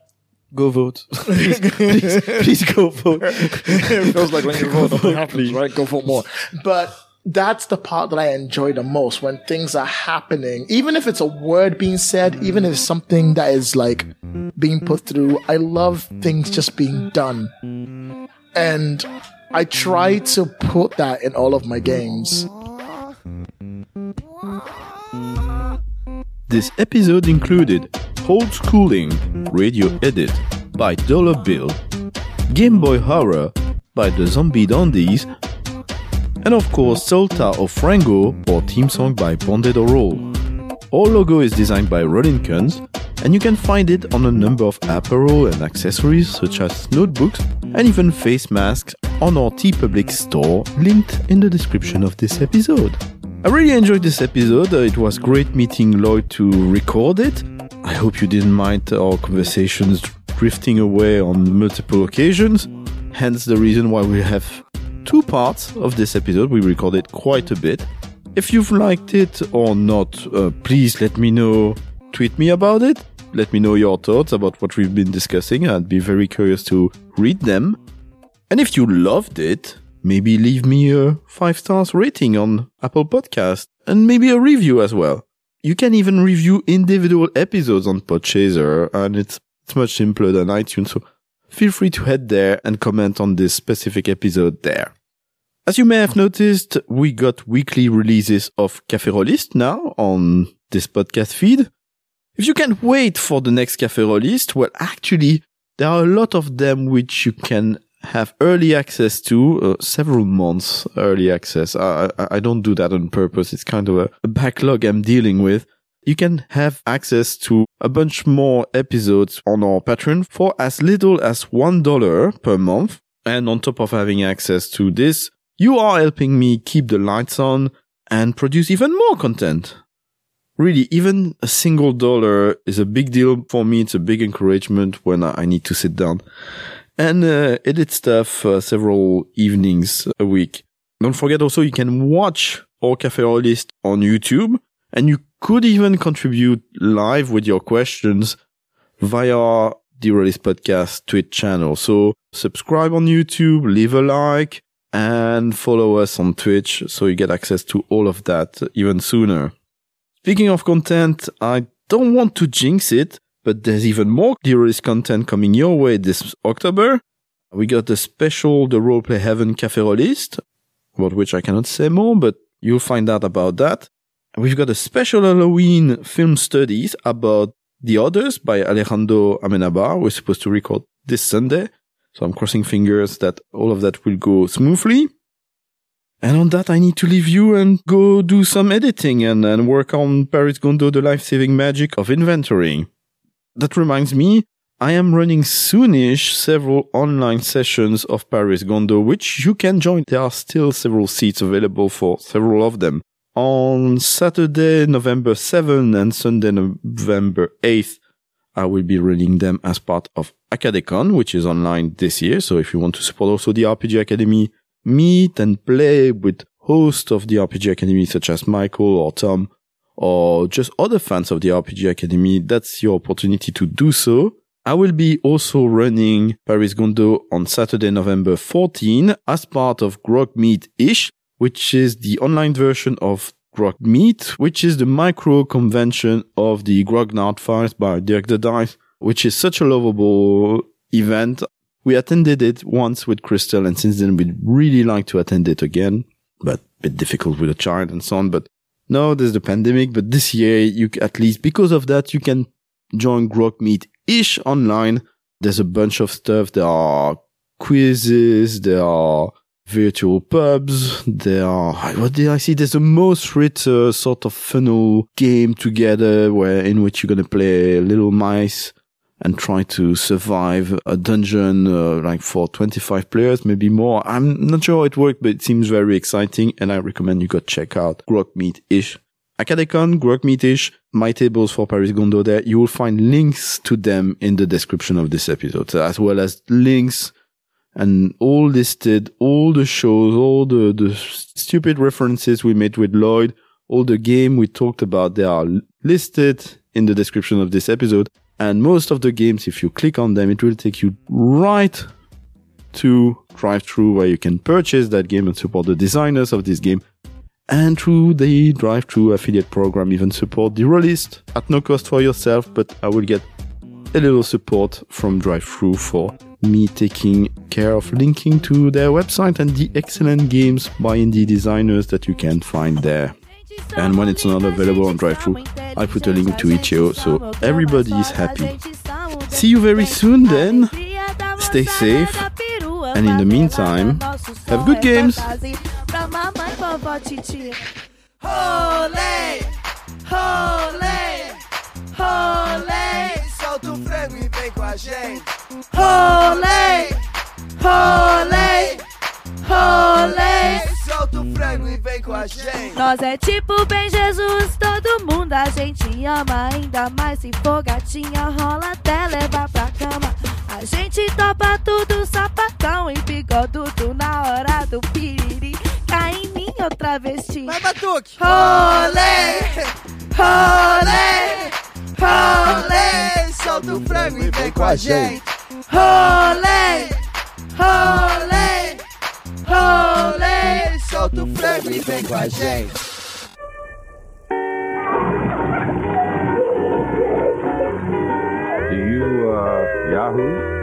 Go vote. please, please, please go vote. it feels like when you vote, nothing happens, right? Go vote more. But that's the part that I enjoy the most when things are happening. Even if it's a word being said, even if it's something that is like being put through, I love things just being done. And I try to put that in all of my games. This episode included Old Schooling Radio Edit by Dollar Bill, Game Boy Horror by the Zombie Dandies, and of course Solta o Frango or theme song by Bonded or. Our logo is designed by Rollinkens, and you can find it on a number of apparel and accessories such as notebooks and even face masks on our T TeePublic store linked in the description of this episode. I really enjoyed this episode. It was great meeting Lloyd to record it. I hope you didn't mind our conversations drifting away on multiple occasions. Hence the reason why we have two parts of this episode. We recorded quite a bit. If you've liked it or not, uh, please let me know. Tweet me about it. Let me know your thoughts about what we've been discussing. I'd be very curious to read them. And if you loved it, maybe leave me a five stars rating on Apple Podcast and maybe a review as well. You can even review individual episodes on Podchaser and it's, it's much simpler than iTunes. So feel free to head there and comment on this specific episode there. As you may have noticed, we got weekly releases of Café Rolistes now on this podcast feed. If you can't wait for the next Café Rolistes, well, actually, there are a lot of them which you can have early access to, uh, several months early access. I, I, I don't do that on purpose. It's kind of a, a backlog I'm dealing with. You can have access to a bunch more episodes on our Patreon for as little as $1 per month. And on top of having access to this, you are helping me keep the lights on and produce even more content. Really, even a single dollar is a big deal for me. It's a big encouragement when I need to sit down and uh, edit stuff uh, several evenings a week. Don't forget also you can watch our Cafe Rolistes on YouTube and you could even contribute live with your questions via the Rolistes Podcast Twitch channel. So subscribe on YouTube, leave a like, and follow us on Twitch so you get access to all of that even sooner. Speaking of content, I don't want to jinx it, but there's even more Rolistes content coming your way this October. We got the special The Roleplay Heaven Cafe Rolistes, about which I cannot say more, but you'll find out about that. We've got a special Halloween film studies about The Others by Alejandro Amenabar. We're supposed to record this Sunday. So I'm crossing fingers that all of that will go smoothly. And on that, I need to leave you and go do some editing and, and work on Paris Gondo, the life-saving magic of inventory. That reminds me, I am running soonish several online sessions of Paris Gondo, which you can join. There are still several seats available for several of them. On Saturday, November 7th and Sunday, November 8th, I will be running them as part of Acadecon, which is online this year. So if you want to support also the RPG Academy, meet and play with hosts of the RPG Academy, such as Michael or Tom, or just other fans of the RPG Academy, that's your opportunity to do so. I will be also running Paris Gondo on Saturday, November 14 as part of Grog Meet Ish, which is the online version of Grog Meet, which is the micro convention of the Grognard Files by Dirk the Dice, which is such a lovable event. We attended it once with Crystal and since then we'd really like to attend it again, but a bit difficult with a child and so on. But no, there's the pandemic, but this year you at least because of that, you can join Grog Meet ish online. There's a bunch of stuff. There are quizzes. There are virtual pubs. There are, what did I see? There's a most written uh, sort of funnel game together where in which you're going to play little mice and try to survive a dungeon, uh, like for 25 players, maybe more. I'm not sure how it worked, but it seems very exciting. And I recommend you go check out Grog Meet ish. Acadecon, Grog Meet ish, my tables for Paris Gondo there. You will find links to them in the description of this episode, as well as links and all listed, all the shows, all the, the stupid references we made with Lloyd, all the game we talked about, they are listed in the description of this episode. And most of the games, if you click on them, it will take you right to DriveThru where you can purchase that game and support the designers of this game. And through the DriveThru affiliate program, even support the Rolistes at no cost for yourself, but I will get a little support from DriveThru for me taking care of linking to their website and the excellent games by indie designers that you can find there. And when it's not available on drive-thru, I put a link to itch.io so everybody is happy. See you very soon then. Stay safe. And in the meantime, have good games. Rolê, rolê, rolê. Solta o frango e vem com a gente. Solta o frango e vem com a gente. Nós é tipo bem Jesus, todo mundo a gente ama. Ainda mais se for gatinha, rola até levar pra cama. A gente topa tudo, sapatão e bigodudo na hora do piriri. Cai em mim outra vesti. Vai, Batuque. Rolê, rolê, rolê. Solta o frango e vem com a gente. rolê, rolê, rolê. Solta o frango e vem com a gente. Do you, uh, Yahoo?